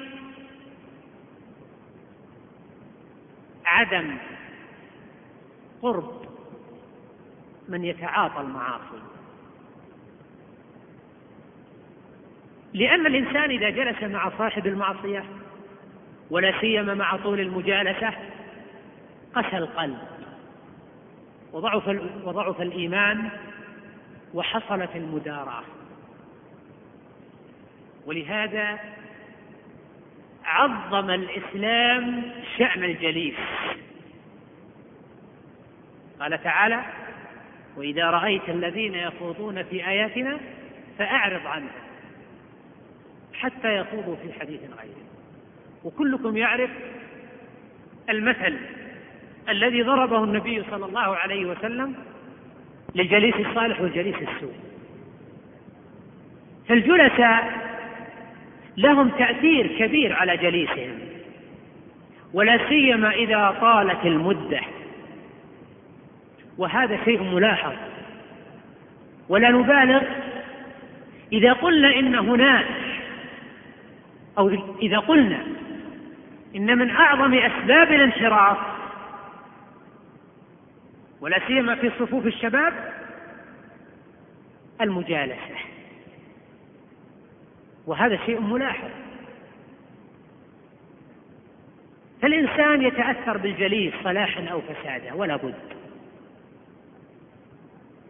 Speaker 1: عدم قرب من يتعاطى المعاصي. لأن الإنسان إذا جلس مع صاحب المعصية ولا سيما مع طول المجالسة قسى القلب وضعف وضعف الإيمان وحصلت المداراة. ولهذا عظم الإسلام شأن الجليس. قال تعالى وإذا رأيت الذين يخوضون في آياتنا فأعرض عنهم حتى يخوضوا في حديث غيره. وكلكم يعرف المثل الذي ضربه النبي صلى الله عليه وسلم للجليس الصالح والجليس السوء. فالجلساء لهم تأثير كبير على جليسهم ولا سيما إذا طالت المدة. وهذا شيء ملاحظ. ولا نبالغ إذا قلنا إن هناك أو إذا قلنا إن من أعظم أسباب الانحراف ولا سيما في صفوف الشباب المجالسة. وهذا شيء ملاحظ. فالإنسان يتأثر بالجليس صلاحا أو فسادا ولا بد.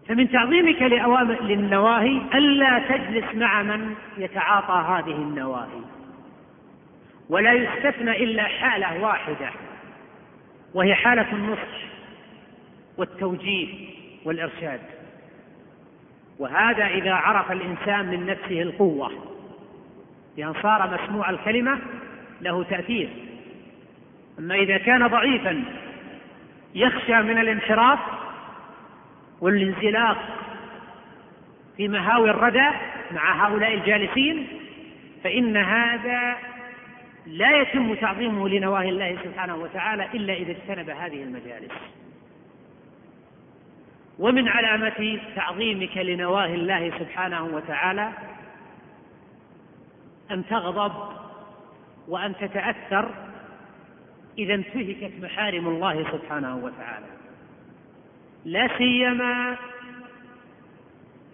Speaker 1: فمن تعظيمك لأوامر للنواهي ألا تجلس مع من يتعاطى هذه النواهي. ولا يستثنى إلا حالة واحدة وهي حالة النصح والتوجيه والإرشاد. وهذا إذا عرف الإنسان من نفسه القوة بأن صار مسموع الكلمة له تأثير. أما إذا كان ضعيفا يخشى من الانحراف والانزلاق في مهاوي الردى مع هؤلاء الجالسين فإن هذا لا يتم تعظيمه لنواهي الله سبحانه وتعالى إلا إذا اجتنب هذه المجالس. ومن علامة تعظيمك لنواهي الله سبحانه وتعالى أن تغضب وأن تتأثر إذا انتهكت محارم الله سبحانه وتعالى. لا سيما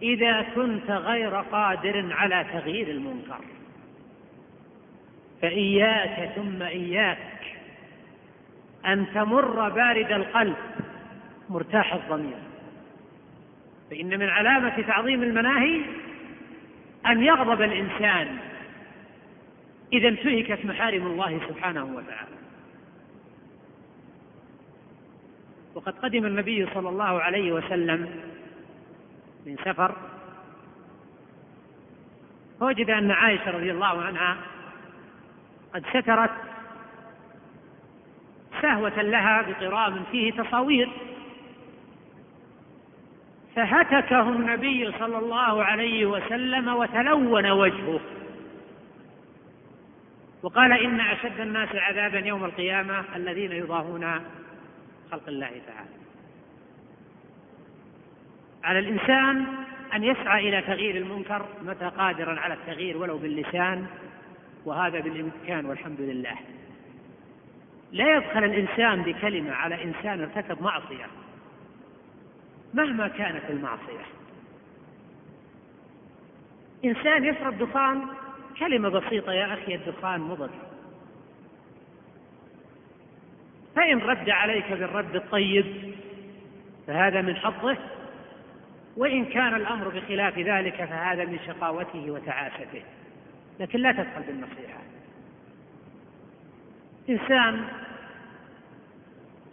Speaker 1: إذا كنت غير قادر على تغيير المنكر. فإياك ثم إياك أن تمر بارد القلب مرتاح الضمير. فإن من علامة تعظيم المناهي أن يغضب الإنسان إذا انتهكت محارم الله سبحانه وتعالى. وقد قدم النبي صلى الله عليه وسلم من سفر فوجد أن عائشة رضي الله عنها قد سترت سهوة لها بقرام فيه تصاوير. فهتكه النبي صلى الله عليه وسلم وتلون وجهه وقال إن أشد الناس عذابا يوم القيامة الذين يضاهون خلق الله تعالى. على الإنسان أن يسعى إلى تغيير المنكر متى قادرا على التغيير ولو باللسان وهذا بالإمكان والحمد لله. لا يبخل الإنسان بكلمة على إنسان ارتكب معصية مهما كانت المعصية. إنسان يشرب دخان كلمة بسيطة يا أخي الدخان مضر فإن رد عليك بالرد الطيب فهذا من حظه وإن كان الأمر بخلاف ذلك فهذا من شقاوته وتعاسته لكن لا تدخل بالنصيحة. إنسان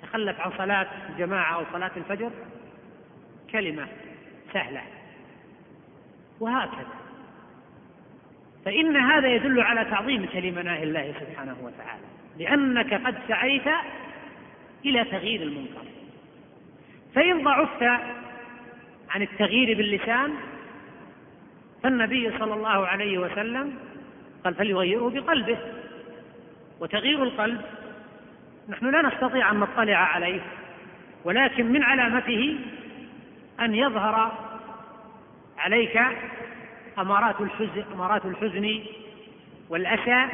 Speaker 1: تخلف عن صلاة الجماعة أو صلاة الفجر كلمة سهلة. وهكذا. فإن هذا يدل على تعظيم كلمناه الله سبحانه وتعالى. لأنك قد سعيت إلى تغيير المنكر. فإن ضعفت عن التغيير باللسان فالنبي صلى الله عليه وسلم قال فليغيره بقلبه. وتغيير القلب نحن لا نستطيع أن نطلع عليه ولكن من علامته أن يظهر عليك أمارات الحزن, أمارات الحزن والأسى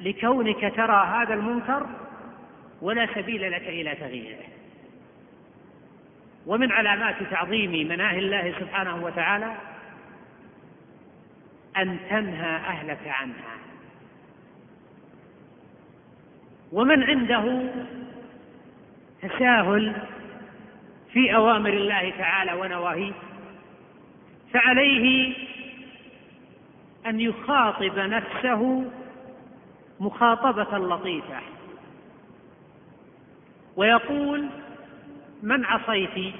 Speaker 1: لكونك ترى هذا المنكر ولا سبيل لك إلى تغييره. ومن علامات تعظيم مناهي الله سبحانه وتعالى أن تنهى أهلك عنها. ومن عنده تساهل في أوامر الله تعالى ونواهيه فعليه أن يخاطب نفسه مخاطبة لطيفة. ويقول من عصيت؟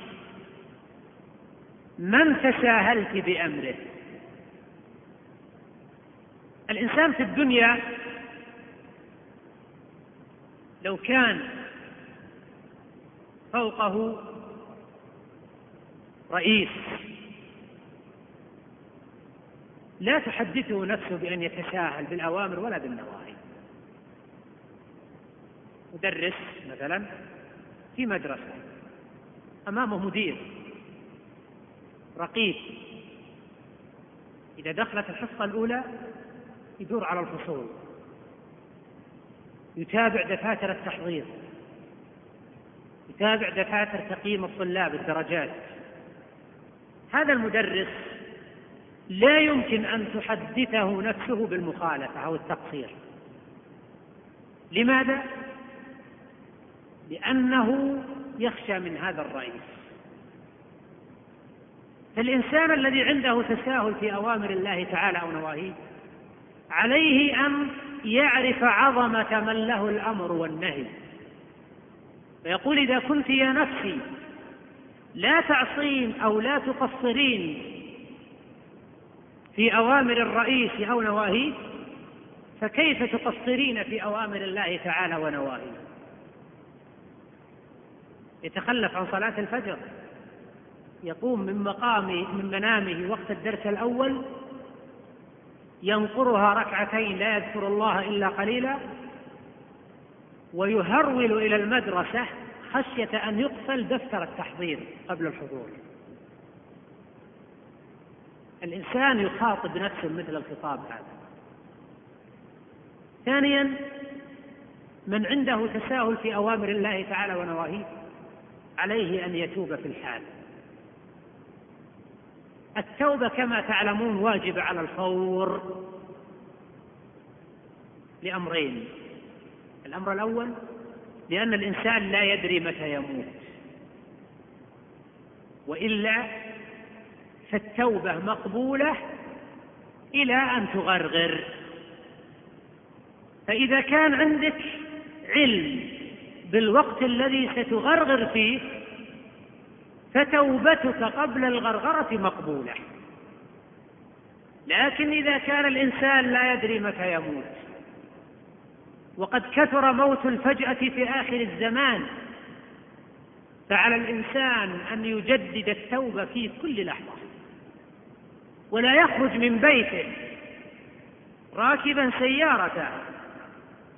Speaker 1: من تساهلت بأمره؟ الإنسان في الدنيا لو كان فوقه رئيس لا تحدثه نفسه بأن يتساهل بالأوامر ولا بالنواهي. مدرس مثلا في مدرسة أمامه مدير رقيب. إذا دخلت الحصة الأولى يدور على الفصول يتابع دفاتر التحضير يتابع دفاتر تقييم الطلاب الدرجات. هذا المدرس لا يمكن أن تحدثه نفسه بالمخالفة أو التقصير. لماذا؟ لأنه يخشى من هذا الرئيس. فالإنسان الذي عنده تساهل في أوامر الله تعالى أو نواهيه عليه أن يعرف عظمة من له الأمر والنهي. فيقول إذا كنت يا نفسي لا تعصين أو لا تقصرين في أوامر الرئيس أو نواهيه فكيف تقصرين في أوامر الله تعالى ونواهيه؟ يتخلف عن صلاة الفجر. يقوم من مقامه من منامه وقت الدرس الأول ينقرها ركعتين لا يذكر الله إلا قليلا ويهرول إلى المدرسة خشية أن يقفل دفتر التحضير قبل الحضور. الإنسان يخاطب نفسه مثل الخطاب هذا. ثانيا من عنده تساهل في أوامر الله تعالى ونواهيه. عليه أن يتوب في الحال. التوبة كما تعلمون واجبة على الفور لأمرين. الأمر الأول لأن الإنسان لا يدري متى يموت. وإلا فالتوبة مقبولة إلى أن تغرغر. فإذا كان عندك علم بالوقت الذي ستغرغر فيه فتوبتك قبل الغرغرة مقبولة. لكن إذا كان الإنسان لا يدري متى يموت وقد كثر موت الفجأة في آخر الزمان فعلى الإنسان أن يجدد التوبة في كل لحظة. ولا يخرج من بيته راكبا سيارته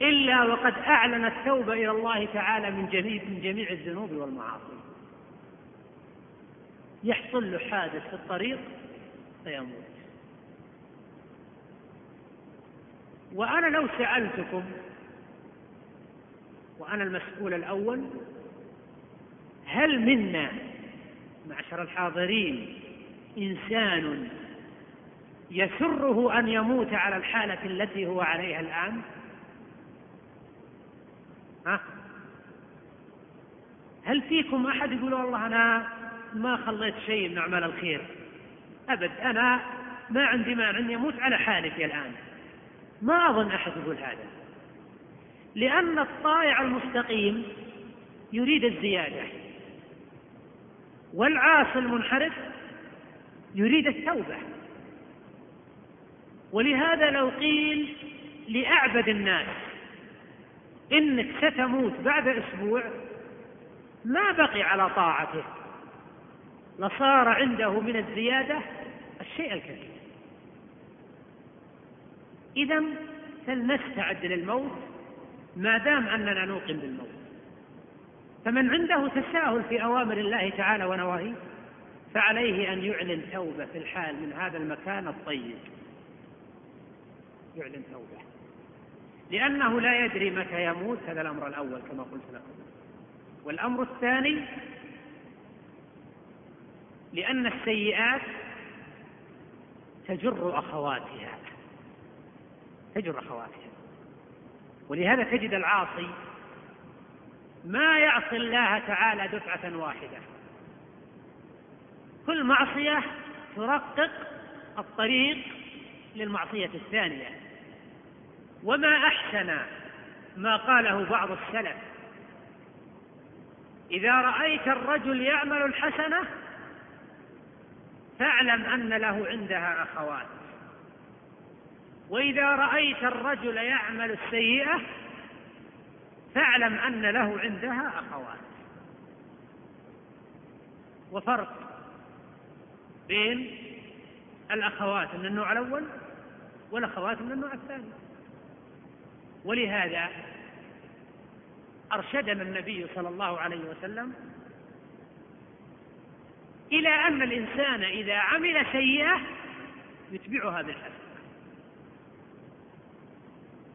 Speaker 1: إلا وقد أعلن التوبة إلى الله تعالى من جميع من جميع الذنوب والمعاصي. يحصل له حادث في الطريق فيموت. وأنا لو سألتكم وأنا المسؤول الأول هل منا معشر الحاضرين إنسان يسره أن يموت على الحالة التي هو عليها الآن؟ ها؟ هل فيكم أحد يقول والله أنا ما خليت شيء من أعمال الخير؟ أبد أنا ما عندي مانع أن يموت على حالتي الآن. ما أظن أحد يقول هذا. لأن الطائع المستقيم يريد الزيادة والعاصي المنحرف يريد التوبة. ولهذا لو قيل لأعبد الناس إنك ستموت بعد أسبوع ما بقي على طاعته. لصار عنده من الزيادة الشيء الكثير. إذا فلنستعد للموت ما دام أننا نوقن بالموت. فمن عنده تساهل في أوامر الله تعالى ونواهيه فعليه أن يعلن توبة في الحال من هذا المكان الطيب. يعلن توبة. لأنه لا يدري متى يموت هذا الأمر الأول كما قلت لكم. والأمر الثاني لأن السيئات تجر أخواتها. تجر أخواتها. ولهذا تجد العاصي ما يعصي الله تعالى دفعة واحدة. كل معصية ترقق الطريق للمعصية الثانية. وما أحسن ما قاله بعض السلف. إذا رأيت الرجل يعمل الحسنة فاعلم أن له عندها أخوات. وإذا رأيت الرجل يعمل السيئة فاعلم أن له عندها أخوات. وفرق بين الأخوات من النوع الأول والأخوات من النوع الثاني. ولهذا أرشدنا النبي صلى الله عليه وسلم إلى أن الإنسان إذا عمل سيئة يتبعها بالحسنة.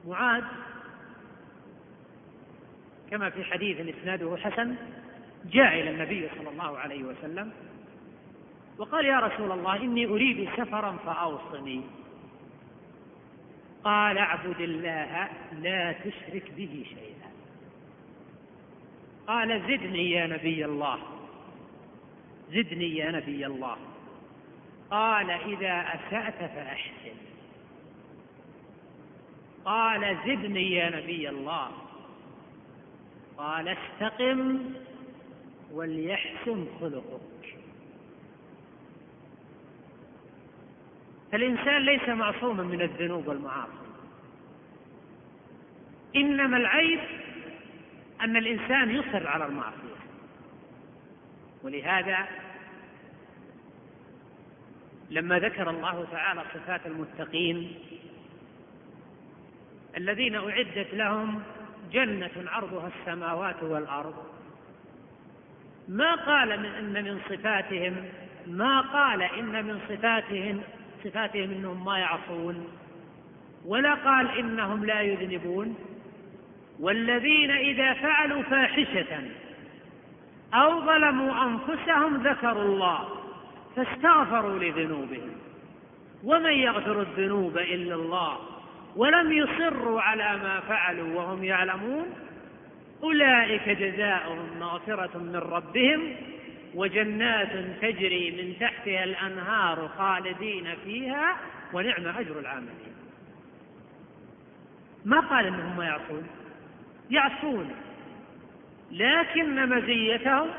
Speaker 1: معاذ كما في حديث إسناده حسن جاء إلى النبي صلى الله عليه وسلم وقال يا رسول الله إني أريد سفرا فأوصني. قال اعبد الله لا تشرك به شيئا. قال زدني يا نبي الله. زدني يا نبي الله. قال إذا أسأت فأحسن. قال زدني يا نبي الله. قال استقم وليحسن خلقك. فالإنسان ليس معصوما من الذنوب والمعاصي. إنما العيب أن الإنسان يصر على المعصية. ولهذا لما ذكر الله تعالى صفات المتقين الذين أعدت لهم جنة عرضها السماوات والأرض ما قال من أن من صفاتهم ما قال إن من صفاتهم صفاتهم إنهم ما يعصون ولا قال إنهم لا يذنبون. والذين إذا فعلوا فاحشة أو ظلموا أنفسهم ذكروا الله فاستغفروا لذنوبهم. ومن يغفر الذنوب إلا الله ولم يصروا على ما فعلوا وهم يعلمون أولئك جزاؤهم مغفرة من ربهم وجنات تجري من تحتها الأنهار خالدين فيها ونعم أجر العاملين. ما قال إنهم ما يعصون؟ يعصون لكن مزيتهم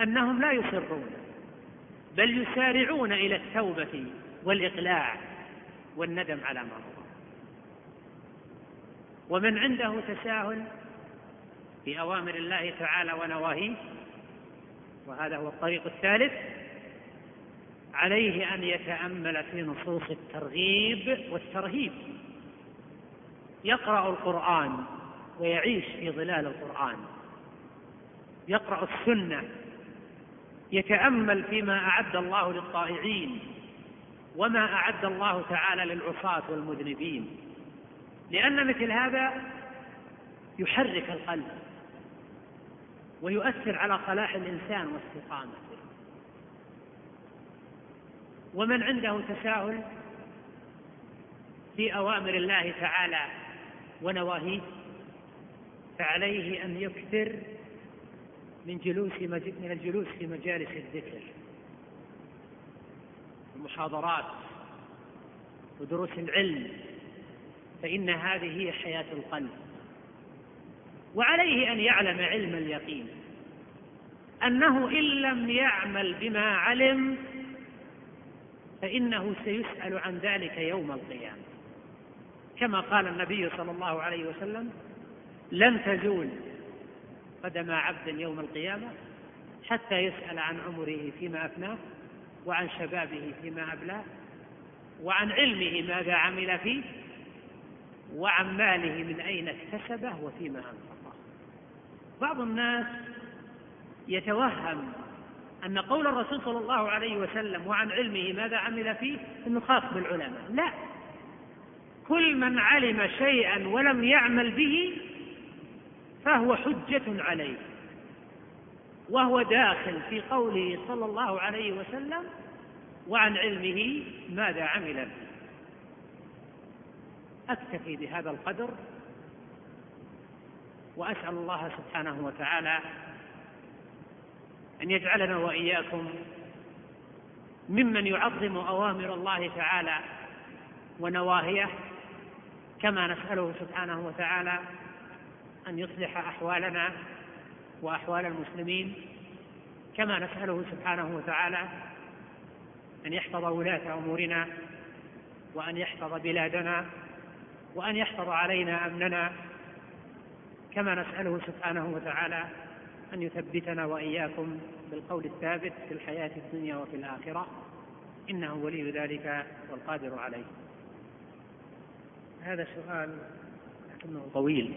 Speaker 1: أنهم لا يصرون بل يسارعون إلى التوبة والإقلاع والندم على ما هو. ومن عنده تساهل في أوامر الله تعالى ونواهيه وهذا هو الطريق الثالث عليه أن يتأمل في نصوص الترغيب والترهيب. يقرأ القرآن ويعيش في ظلال القرآن. يقرأ السنة يتأمل فيما أعد الله للطائعين وما أعد الله تعالى للعصاة والمذنبين. لأن مثل هذا يحرك القلب. ويؤثر على صلاح الإنسان واستقامته. ومن عنده تساهل في أوامر الله تعالى ونواهيه فعليه أن يكثر من جلوس من الجلوس في مجالس الذكر المحاضرات ودروس العلم فإن هذه هي حياة القلب. وعليه أن يعلم علم اليقين. أنه إن لم يعمل بما علم فإنه سيسأل عن ذلك يوم القيامة. كما قال النبي صلى الله عليه وسلم لن تزول قدم عبد يوم القيامة حتى يسأل عن عمره فيما أفناه وعن شبابه فيما أبلاه وعن علمه ماذا عمل فيه وعن ماله من أين اكتسبه وفيما أنفقه بعض الناس يتوهم أن قول الرسول صلى الله عليه وسلم وعن علمه ماذا عمل فيه؟ أنه خاص بالعلماء. لا. كل من علم شيئا ولم يعمل به فهو حجة عليه. وهو داخل في قوله صلى الله عليه وسلم وعن علمه ماذا عمل به أكتفي بهذا القدر. وأسأل الله سبحانه وتعالى أن يجعلنا وإياكم ممن يعظم أوامر الله تعالى ونواهيه كما نسأله سبحانه وتعالى أن يصلح أحوالنا وأحوال المسلمين كما نسأله سبحانه وتعالى أن يحفظ ولاة أمورنا وأن يحفظ بلادنا وأن يحفظ علينا أمننا. كما نسأله سبحانه وتعالى أن يثبتنا وإياكم بالقول الثابت في الحياة الدنيا وفي الآخرة. إنه ولي ذلك والقادر عليه. هذا سؤال لكنه طويل.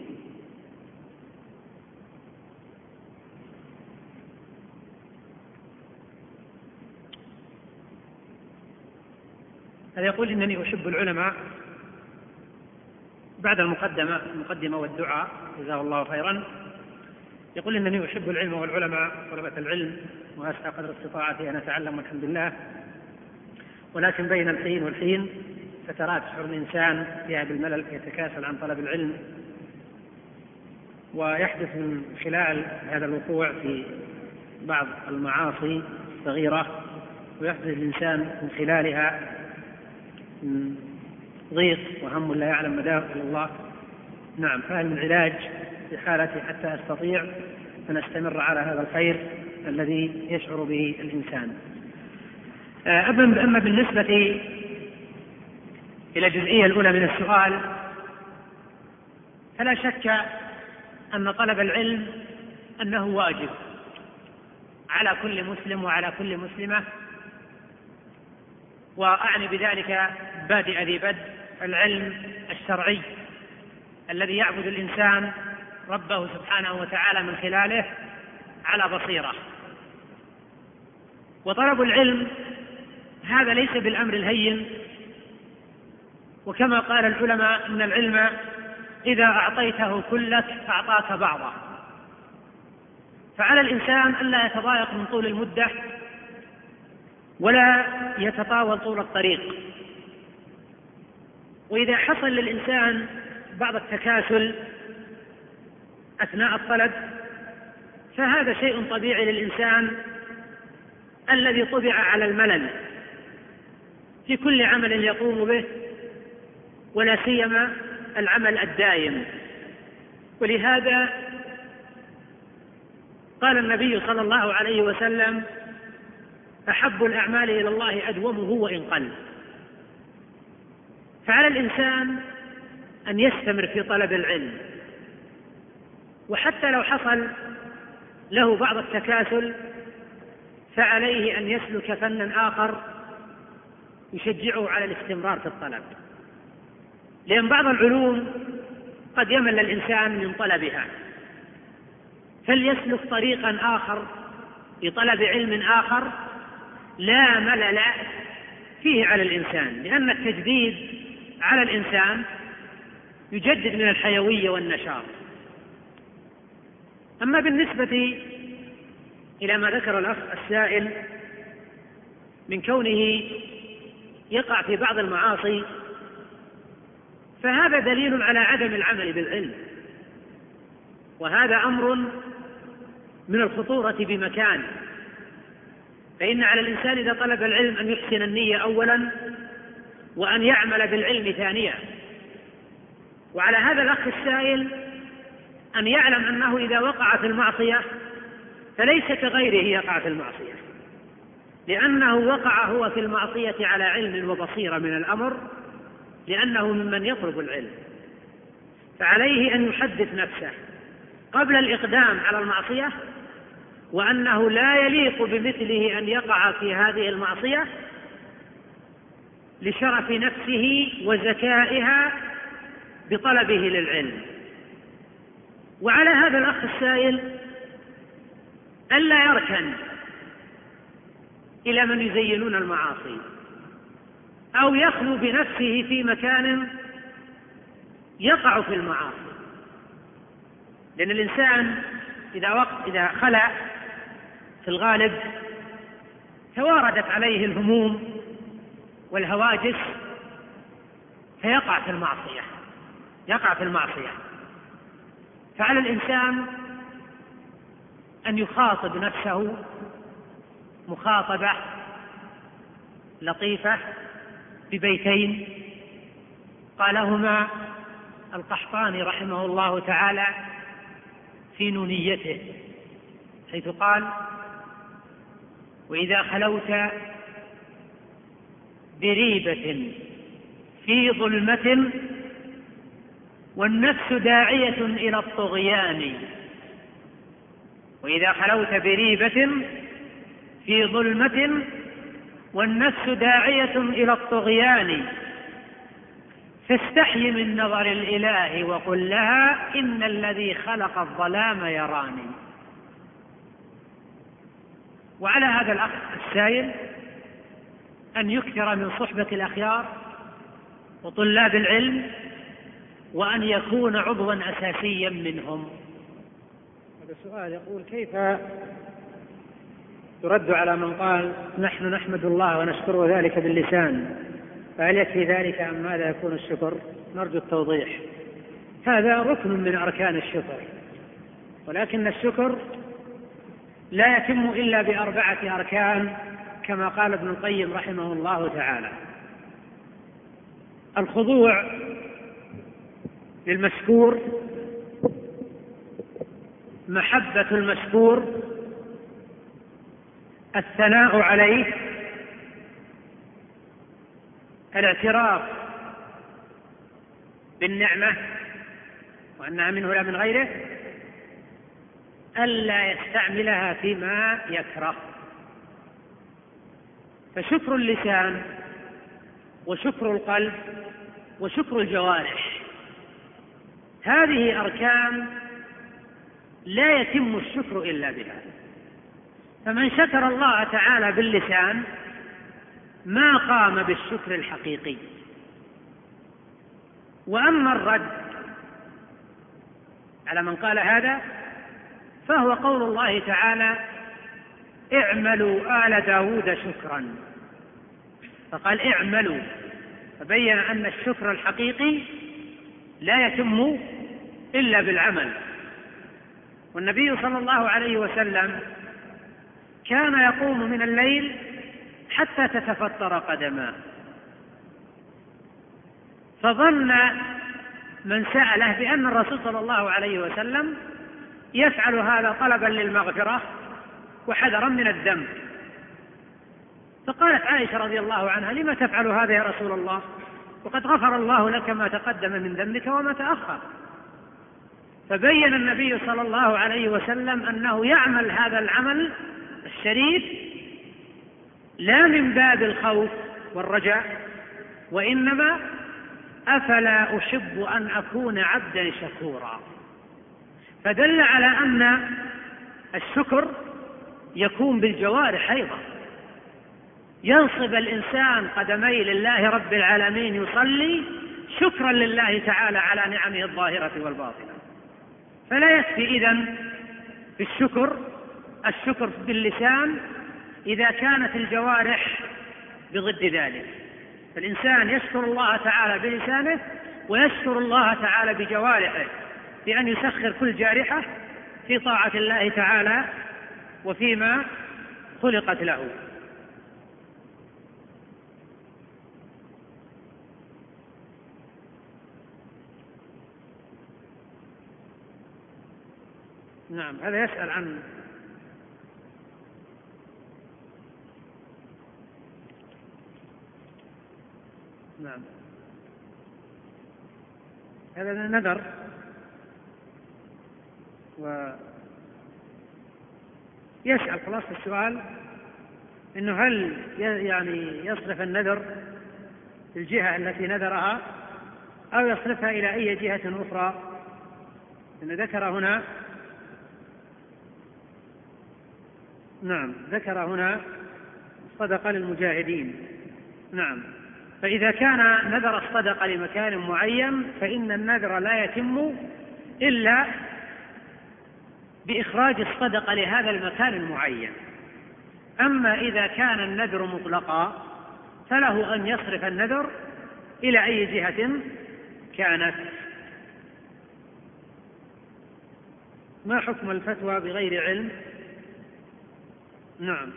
Speaker 1: هذا يقول إنني أحب العلماء بعد المقدمة المقدمة والدعاء جزاه الله خيرا. يقول إنني أحب العلم والعلماء طلبة العلم وأسعى قدر استطاعتي أن أتعلم والحمد لله. ولكن بين الحين والحين فترات تشعر الانسان فيها بالملل يتكاسل عن طلب العلم ويحدث من خلال هذا الوقوع في بعض المعاصي الصغيرة ويحدث الإنسان من خلالها ضيق وهم لا يعلم مداه إلا الله. نعم فهل من علاج في حالتي حتى أستطيع أن أستمر على هذا الخير الذي يشعر به الإنسان؟ آه، اما بالنسبة إلى الجزئية الأولى من السؤال فلا شك أن طلب العلم أنه واجب على كل مسلم وعلى كل مسلمة. وأعني بذلك بادئ ذي بدء العلم الشرعي الذي يعبد الإنسان ربه سبحانه وتعالى من خلاله على بصيرة. وطلب العلم هذا ليس بالأمر الهين وكما قال العلماء إن العلم إذا أعطيته كلك أعطاك بعضه فعلى الإنسان الا يتضايق من طول المدة ولا يتطاول طول الطريق. وإذا حصل للإنسان بعض التكاسل أثناء الطلب فهذا شيء طبيعي للإنسان الذي طبع على الملل في كل عمل يقوم به ولا سيما العمل الدائم. ولهذا قال النبي صلى الله عليه وسلم أحب الأعمال إلى الله أدومه وإن قل. فعلى الإنسان أن يستمر في طلب العلم. وحتى لو حصل له بعض التكاسل فعليه أن يسلك فنا آخر يشجعه على الاستمرار في الطلب. لأن بعض العلوم قد يمل الإنسان من طلبها. فليسلك طريقا آخر لطلب علم آخر لا ملل فيه على الإنسان لأن التجديد على الإنسان يجدد من الحيوية والنشاط. أما بالنسبة إلى ما ذكر الأخ السائل من كونه يقع في بعض المعاصي فهذا دليل على عدم العمل بالعلم. وهذا أمر من الخطورة بمكان. فإن على الإنسان إذا طلب العلم أن يحسن النية أولا وأن يعمل بالعلم ثانيا. وعلى هذا الأخ السائل أن يعلم أنه إذا وقع في المعصية فليس كغيره يقع في المعصية. لأنه وقع هو في المعصية على علم وبصيرة من الأمر لأنه ممن يطلب العلم.
Speaker 2: فعليه أن يحدث نفسه قبل الإقدام على المعصية وأنه لا يليق بمثله أن يقع في هذه المعصية لشرف نفسه وزكائها بطلبه للعلم. وعلى هذا الأخ السائل ألا يركن إلى من يزينون المعاصي أو يخلو بنفسه في مكان يقع في المعاصي. لأن الإنسان إذا وقت إذا خلع في الغالب تواردت عليه الهموم والهواجس فيقع في المعصية يقع في المعصية. فعلى الإنسان أن يخاطب نفسه مخاطبة لطيفة ببيتين. قالهما القحطاني رحمه الله تعالى في نونيته حيث قال وإذا خلوت بريبة في ظلمة والنفس داعية إلى الطغيان. وإذا خلوت بريبة في ظلمة والنفس داعية إلى الطغيان فاستحي من نظر الإله وقل لها إن الذي خلق الظلام يراني. وعلى هذا الأخ السائل أن يكثر من صحبة الأخيار وطلاب العلم وأن يكون عضوا أساسيا منهم.
Speaker 1: هذا السؤال يقول كيف ترد على من قال نحن نحمد الله ونشكره ذلك باللسان فهل يكفي ذلك أم ماذا يكون الشكر؟ نرجو التوضيح. هذا ركن من أركان الشكر ولكن الشكر لا يتم إلا بأربعة أركان. كما قال ابن القيم رحمه الله تعالى. الخضوع للمشكور محبة المشكور الثناء عليه الاعتراف بالنعمة وأنها منه لا من غيره ألا يستعملها فيما يكره. فشكر اللسان وشكر القلب وشكر الجوارح. هذه أركان لا يتم الشكر إلا بها. فمن شكر الله تعالى باللسان ما قام بالشكر الحقيقي. وأما الرد على من قال هذا فهو قول الله تعالى اعملوا آل داود شكرا. فقال اعملوا. فبين أن الشكر الحقيقي لا يتم إلا بالعمل. والنبي صلى الله عليه وسلم كان يقوم من الليل حتى تتفطر قدماه. فظن من سأله بأن الرسول صلى الله عليه وسلم يفعل هذا طلبا للمغفرة. وحذرا من الذنب فقالت عائشة رضي الله عنها لم تفعل هذا يا رسول الله؟ وقد غفر الله لك ما تقدم من ذنبك وما تأخر. فبين النبي صلى الله عليه وسلم أنه يعمل هذا العمل الشريف لا من باب الخوف والرجاء وإنما أفلا أحب أن أكون عبدا شكورا. فدل على أن الشكر يكون بالجوارح أيضا. ينصب الإنسان قدمي لله رب العالمين يصلي شكرا لله تعالى على نعمه الظاهرة والباطنة. فلا يكفي إذن في الشكر الشكر باللسان إذا كانت الجوارح بضد ذلك. فالإنسان يشكر الله تعالى بلسانه ويشكر الله تعالى بجوارحه بأن يسخر كل جارحة في طاعة الله تعالى وفيما خلقت له. نعم هذا يسأل عن نعم. هذا نذر ويسأل خلاص السؤال إنه هل يعني يصرف النذر الجهة التي نذرها أو يصرفها إلى أي جهة أخرى؟ إنه ذكر هنا نعم ذكر هنا صدقة للمجاهدين. نعم. فإذا كان نذر الصدقة لمكان معين فإن النذر لا يتم إلا بإخراج الصدقة لهذا المكان المعين. أما إذا كان النذر مطلقا فله أن يصرف النذر إلى أي جهة كانت. ما حكم الفتوى بغير علم؟ نعم.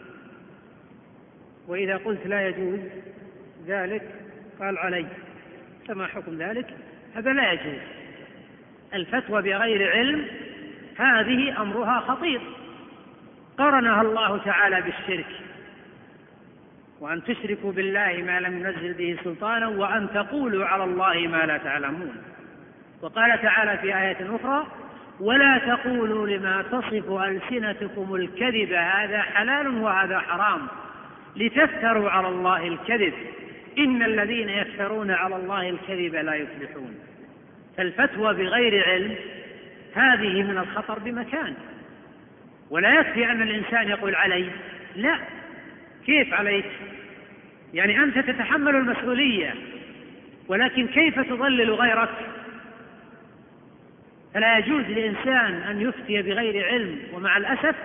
Speaker 1: وإذا قلت لا يجوز ذلك قال علي. فما حكم ذلك؟ هذا لا يجوز. الفتوى بغير علم هذه أمرها خطير. قرنها الله تعالى بالشرك. وأن تشركوا بالله ما لم ينزل به سلطانا وأن تقولوا على الله ما لا تعلمون. وقال تعالى في آية أخرى ولا تقولوا لما تصف ألسنتكم الكذب هذا حلال وهذا حرام. لتفتروا على الله الكذب. إن الذين يفترون على الله الكذب لا يفلحون. فالفتوى بغير علم هذه من الخطر بمكان. ولا يكفي أن الإنسان يقول علي. لا. كيف عليك؟ يعني أنت تتحمل المسؤولية ولكن كيف تضلل غيرك؟ فلا يجوز لإنسان أن يفتي بغير علم. ومع الأسف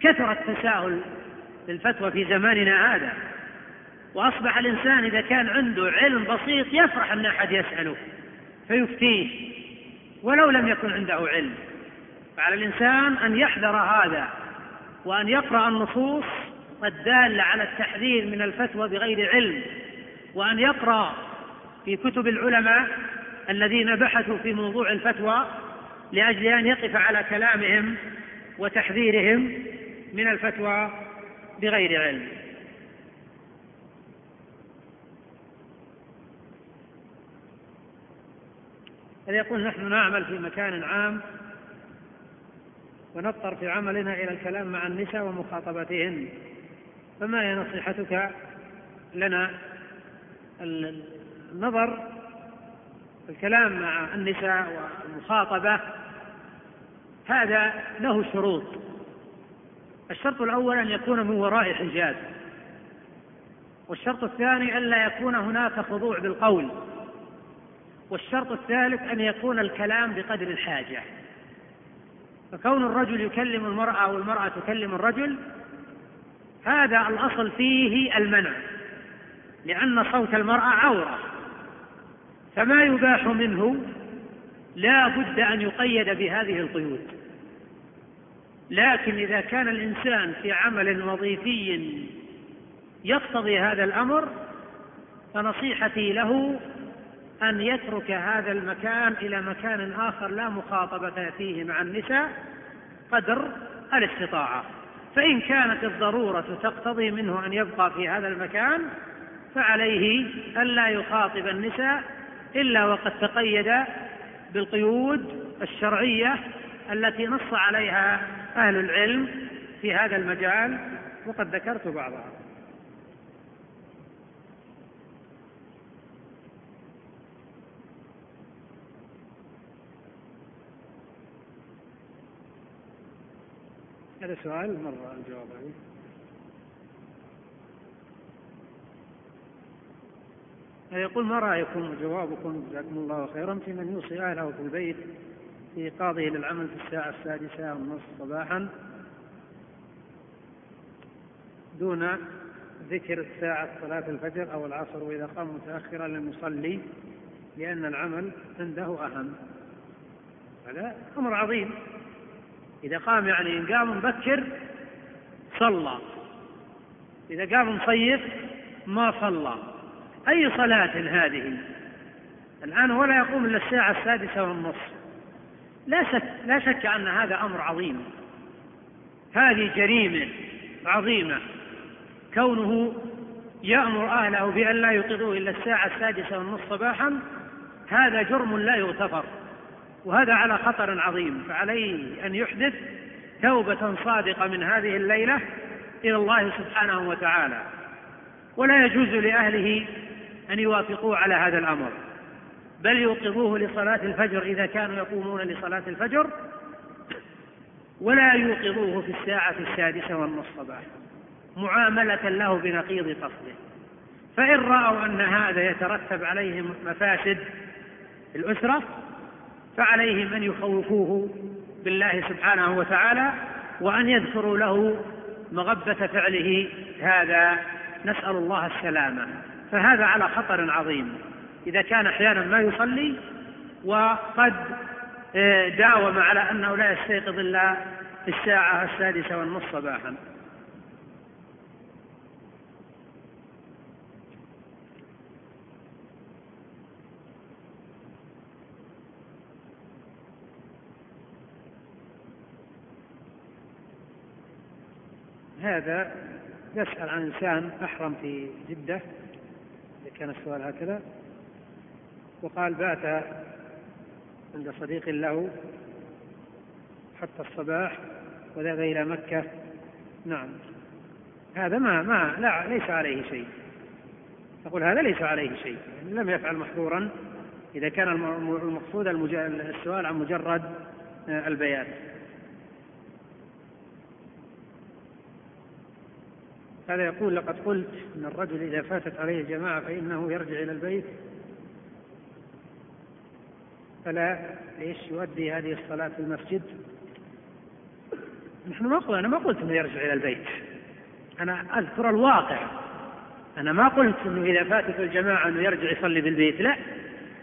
Speaker 1: كثر التساهل بالفتوى في زماننا هذا. وأصبح الإنسان إذا كان عنده علم بسيط يفرح أن أحد يسأله فيفتيه. ولو لم يكن عنده علم. فعلى الإنسان أن يحذر هذا وأن يقرأ النصوص الدالة على التحذير من الفتوى بغير علم وأن يقرأ في كتب العلماء الذين بحثوا في موضوع الفتوى لأجل أن يقف على كلامهم وتحذيرهم من الفتوى بغير علم. هذا يقول نحن نعمل في مكان عام ونضطر في عملنا إلى الكلام مع النساء ومخاطبتهن. فما هي نصيحتك لنا؟ النظر الكلام مع النساء والمخاطبة. هذا له شروط. الشرط الأول أن يكون من وراء حجاب. والشرط الثاني ألا يكون هناك خضوع بالقول. والشرط الثالث أن يكون الكلام بقدر الحاجة. فكون الرجل يكلم المرأة والمرأة تكلم الرجل هذا الأصل فيه المنع لأن صوت المرأة عورة. فما يباح منه لا بد أن يقيد بهذه القيود. لكن إذا كان الإنسان في عمل وظيفي يقتضي هذا الأمر فنصيحتي له أن يترك هذا المكان إلى مكان آخر لا مخاطبة فيه مع النساء قدر الاستطاعة. فإن كانت الضرورة تقتضي منه أن يبقى في هذا المكان فعليه ألا يخاطب النساء إلا وقد تقيد بالقيود الشرعية التي نص عليها أهل العلم في هذا المجال وقد ذكرت بعضها. هذا سؤال مرة الجواب عليه. يقول ما رأيكم وجوابكم جزاكم الله خيرا في من يوصي أهله في البيت في إيقاظه للعمل في الساعة السادسة والنصف صباحا دون ذكر ساعة صلاة الفجر أو العصر وإذا قام متأخرا لم يصلي لأن العمل عنده أهم. هذا أمر عظيم. إذا قام يعني إن قام مبكر صلى. إذا قام مصيف ما صلى. أي صلاة هذه؟ الآن ولا يقوم إلا الساعة السادسة والنصف. لا شك لا شك أن هذا أمر عظيم. هذه جريمة عظيمة. كونه يأمر أهله بأن لا يوقظوه إلا الساعة السادسة والنصف صباحا هذا جرم لا يغتفر. وهذا على خطر عظيم فعليه أن يحدث توبة صادقة من هذه الليلة إلى الله سبحانه وتعالى. ولا يجوز لأهله أن يوافقوه على هذا الأمر بل يوقظوه لصلاة الفجر إذا كانوا يقومون لصلاة الفجر ولا يوقظوه في الساعة السادسة والنصف بعد معاملة له بنقيض قصده فإن رأوا أن هذا يترتب عليهم مفاسد الأسرة فعليهم أن يخوفوه بالله سبحانه وتعالى وأن يذكروا له مغبة فعله هذا نسأل الله السلامة. فهذا على خطر عظيم. إذا كان أحيانا ما يصلي وقد آه، داوم على أنه لا يستيقظ إلا الساعة السادسة والنصف صباحا. هذا يسأل عن إنسان أحرم في جدة إذا كان السؤال هكذا وقال بات عند صديق له حتى الصباح وذهب إلى مكة. نعم. هذا ما ما لا ليس عليه شيء. أقول هذا ليس عليه شيء لم يفعل محظورا إذا كان المقصود السؤال عن مجرد البيان. هذا يقول لقد قلت إن الرجل إذا فاتت عليه الجماعة فإنه يرجع إلى البيت. فلا إيش يؤدي هذه الصلاة في المسجد؟ نحن ما قلنا أنا ما قلت إنه يرجع إلى البيت. أنا أذكر الواقع. أنا ما قلت إنه إذا فاتت الجماعة إنه يرجع يصلي بالبيت لا.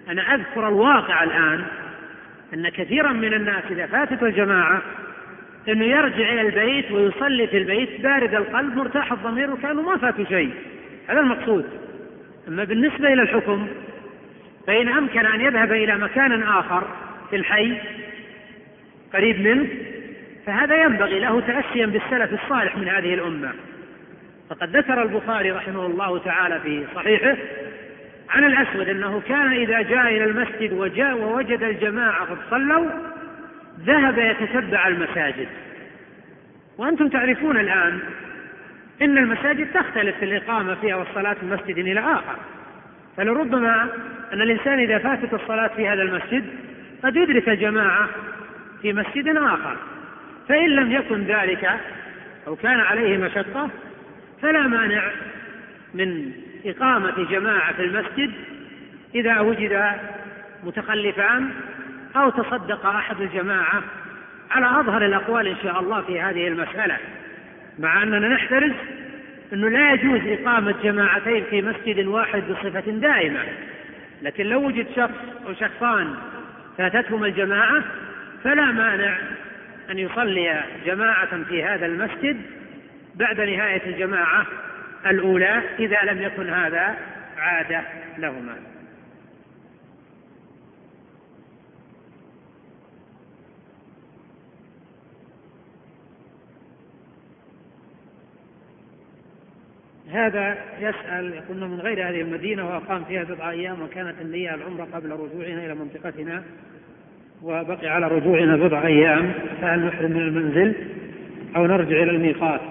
Speaker 1: أنا أذكر الواقع الآن أن كثيرا من الناس إذا فاتت الجماعة إنه يرجع إلى البيت ويصلي في البيت بارد القلب مرتاح الضمير وكأنه ما فات شيء. هذا المقصود. أما بالنسبة إلى الحكم فإن أمكن أن يذهب إلى مكان آخر في الحي قريب منه فهذا ينبغي له تاسيا بالسلف الصالح من هذه الأمة. فقد ذكر البخاري رحمه الله تعالى في صحيحه عن الأسود أنه كان إذا جاء إلى المسجد وجاء ووجد الجماعة قد صلوا ذهب يتتبع المساجد. وأنتم تعرفون الآن إن المساجد تختلف في الإقامة فيها والصلاة من مسجد إلى آخر. فلربما أن الإنسان إذا فاتت الصلاة في هذا المسجد قد يدرك جماعة في مسجد آخر. فإن لم يكن ذلك أو كان عليه مشقة فلا مانع من إقامة جماعة في المسجد إذا وجد متخلفان أو تصدق أحد الجماعة على أظهر الأقوال إن شاء الله في هذه المسألة. مع أننا نحترز أنه لا يجوز إقامة جماعتين في مسجد واحد بصفة دائمة. لكن لو وجد شخص أو شخصان فاتتهم الجماعة فلا مانع أن يصلي جماعة في هذا المسجد بعد نهاية الجماعة الأولى إذا لم يكن هذا عادة لهما. هذا يسأل يقول من غير هذه المدينة وأقام فيها بضع أيام وكانت النية العمرة قبل رجوعنا إلى منطقتنا وبقي على رجوعنا بضع أيام فهل نحرم من المنزل أو نرجع إلى الميقات؟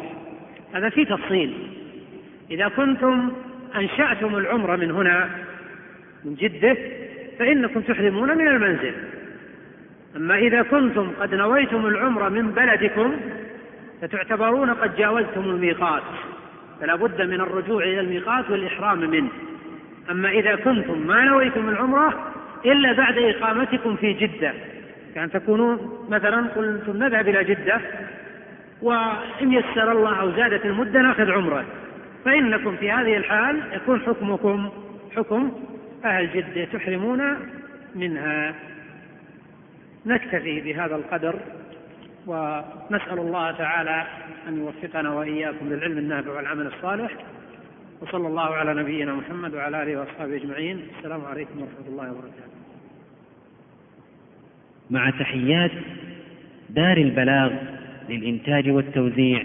Speaker 1: هذا في تفصيل. إذا كنتم أنشأتم العمرة من هنا من جدة فإنكم تحرمون من المنزل. أما إذا كنتم قد نويتم العمرة من بلدكم فتعتبرون قد جاوزتم الميقات. فلا بد من الرجوع إلى الميقات والإحرام منه. أما إذا كنتم ما نويتم العمرة إلا بعد إقامتكم في جدة كان تكونون مثلا قلتم نذهب إلى جدة وإن يسر الله أو زادت المدة نأخذ عمرة. فإنكم في هذه الحال يكون حكمكم حكم أهل جدة تحرمون منها. نكتفي بهذا القدر. ونسأل الله تعالى أن يوفقنا وإياكم للعلم النافع والعمل الصالح. وصلى الله على نبينا محمد وعلى آله وأصحابه أجمعين. السلام عليكم ورحمة الله وبركاته.
Speaker 3: مع تحيات دار البلاغ للإنتاج والتوزيع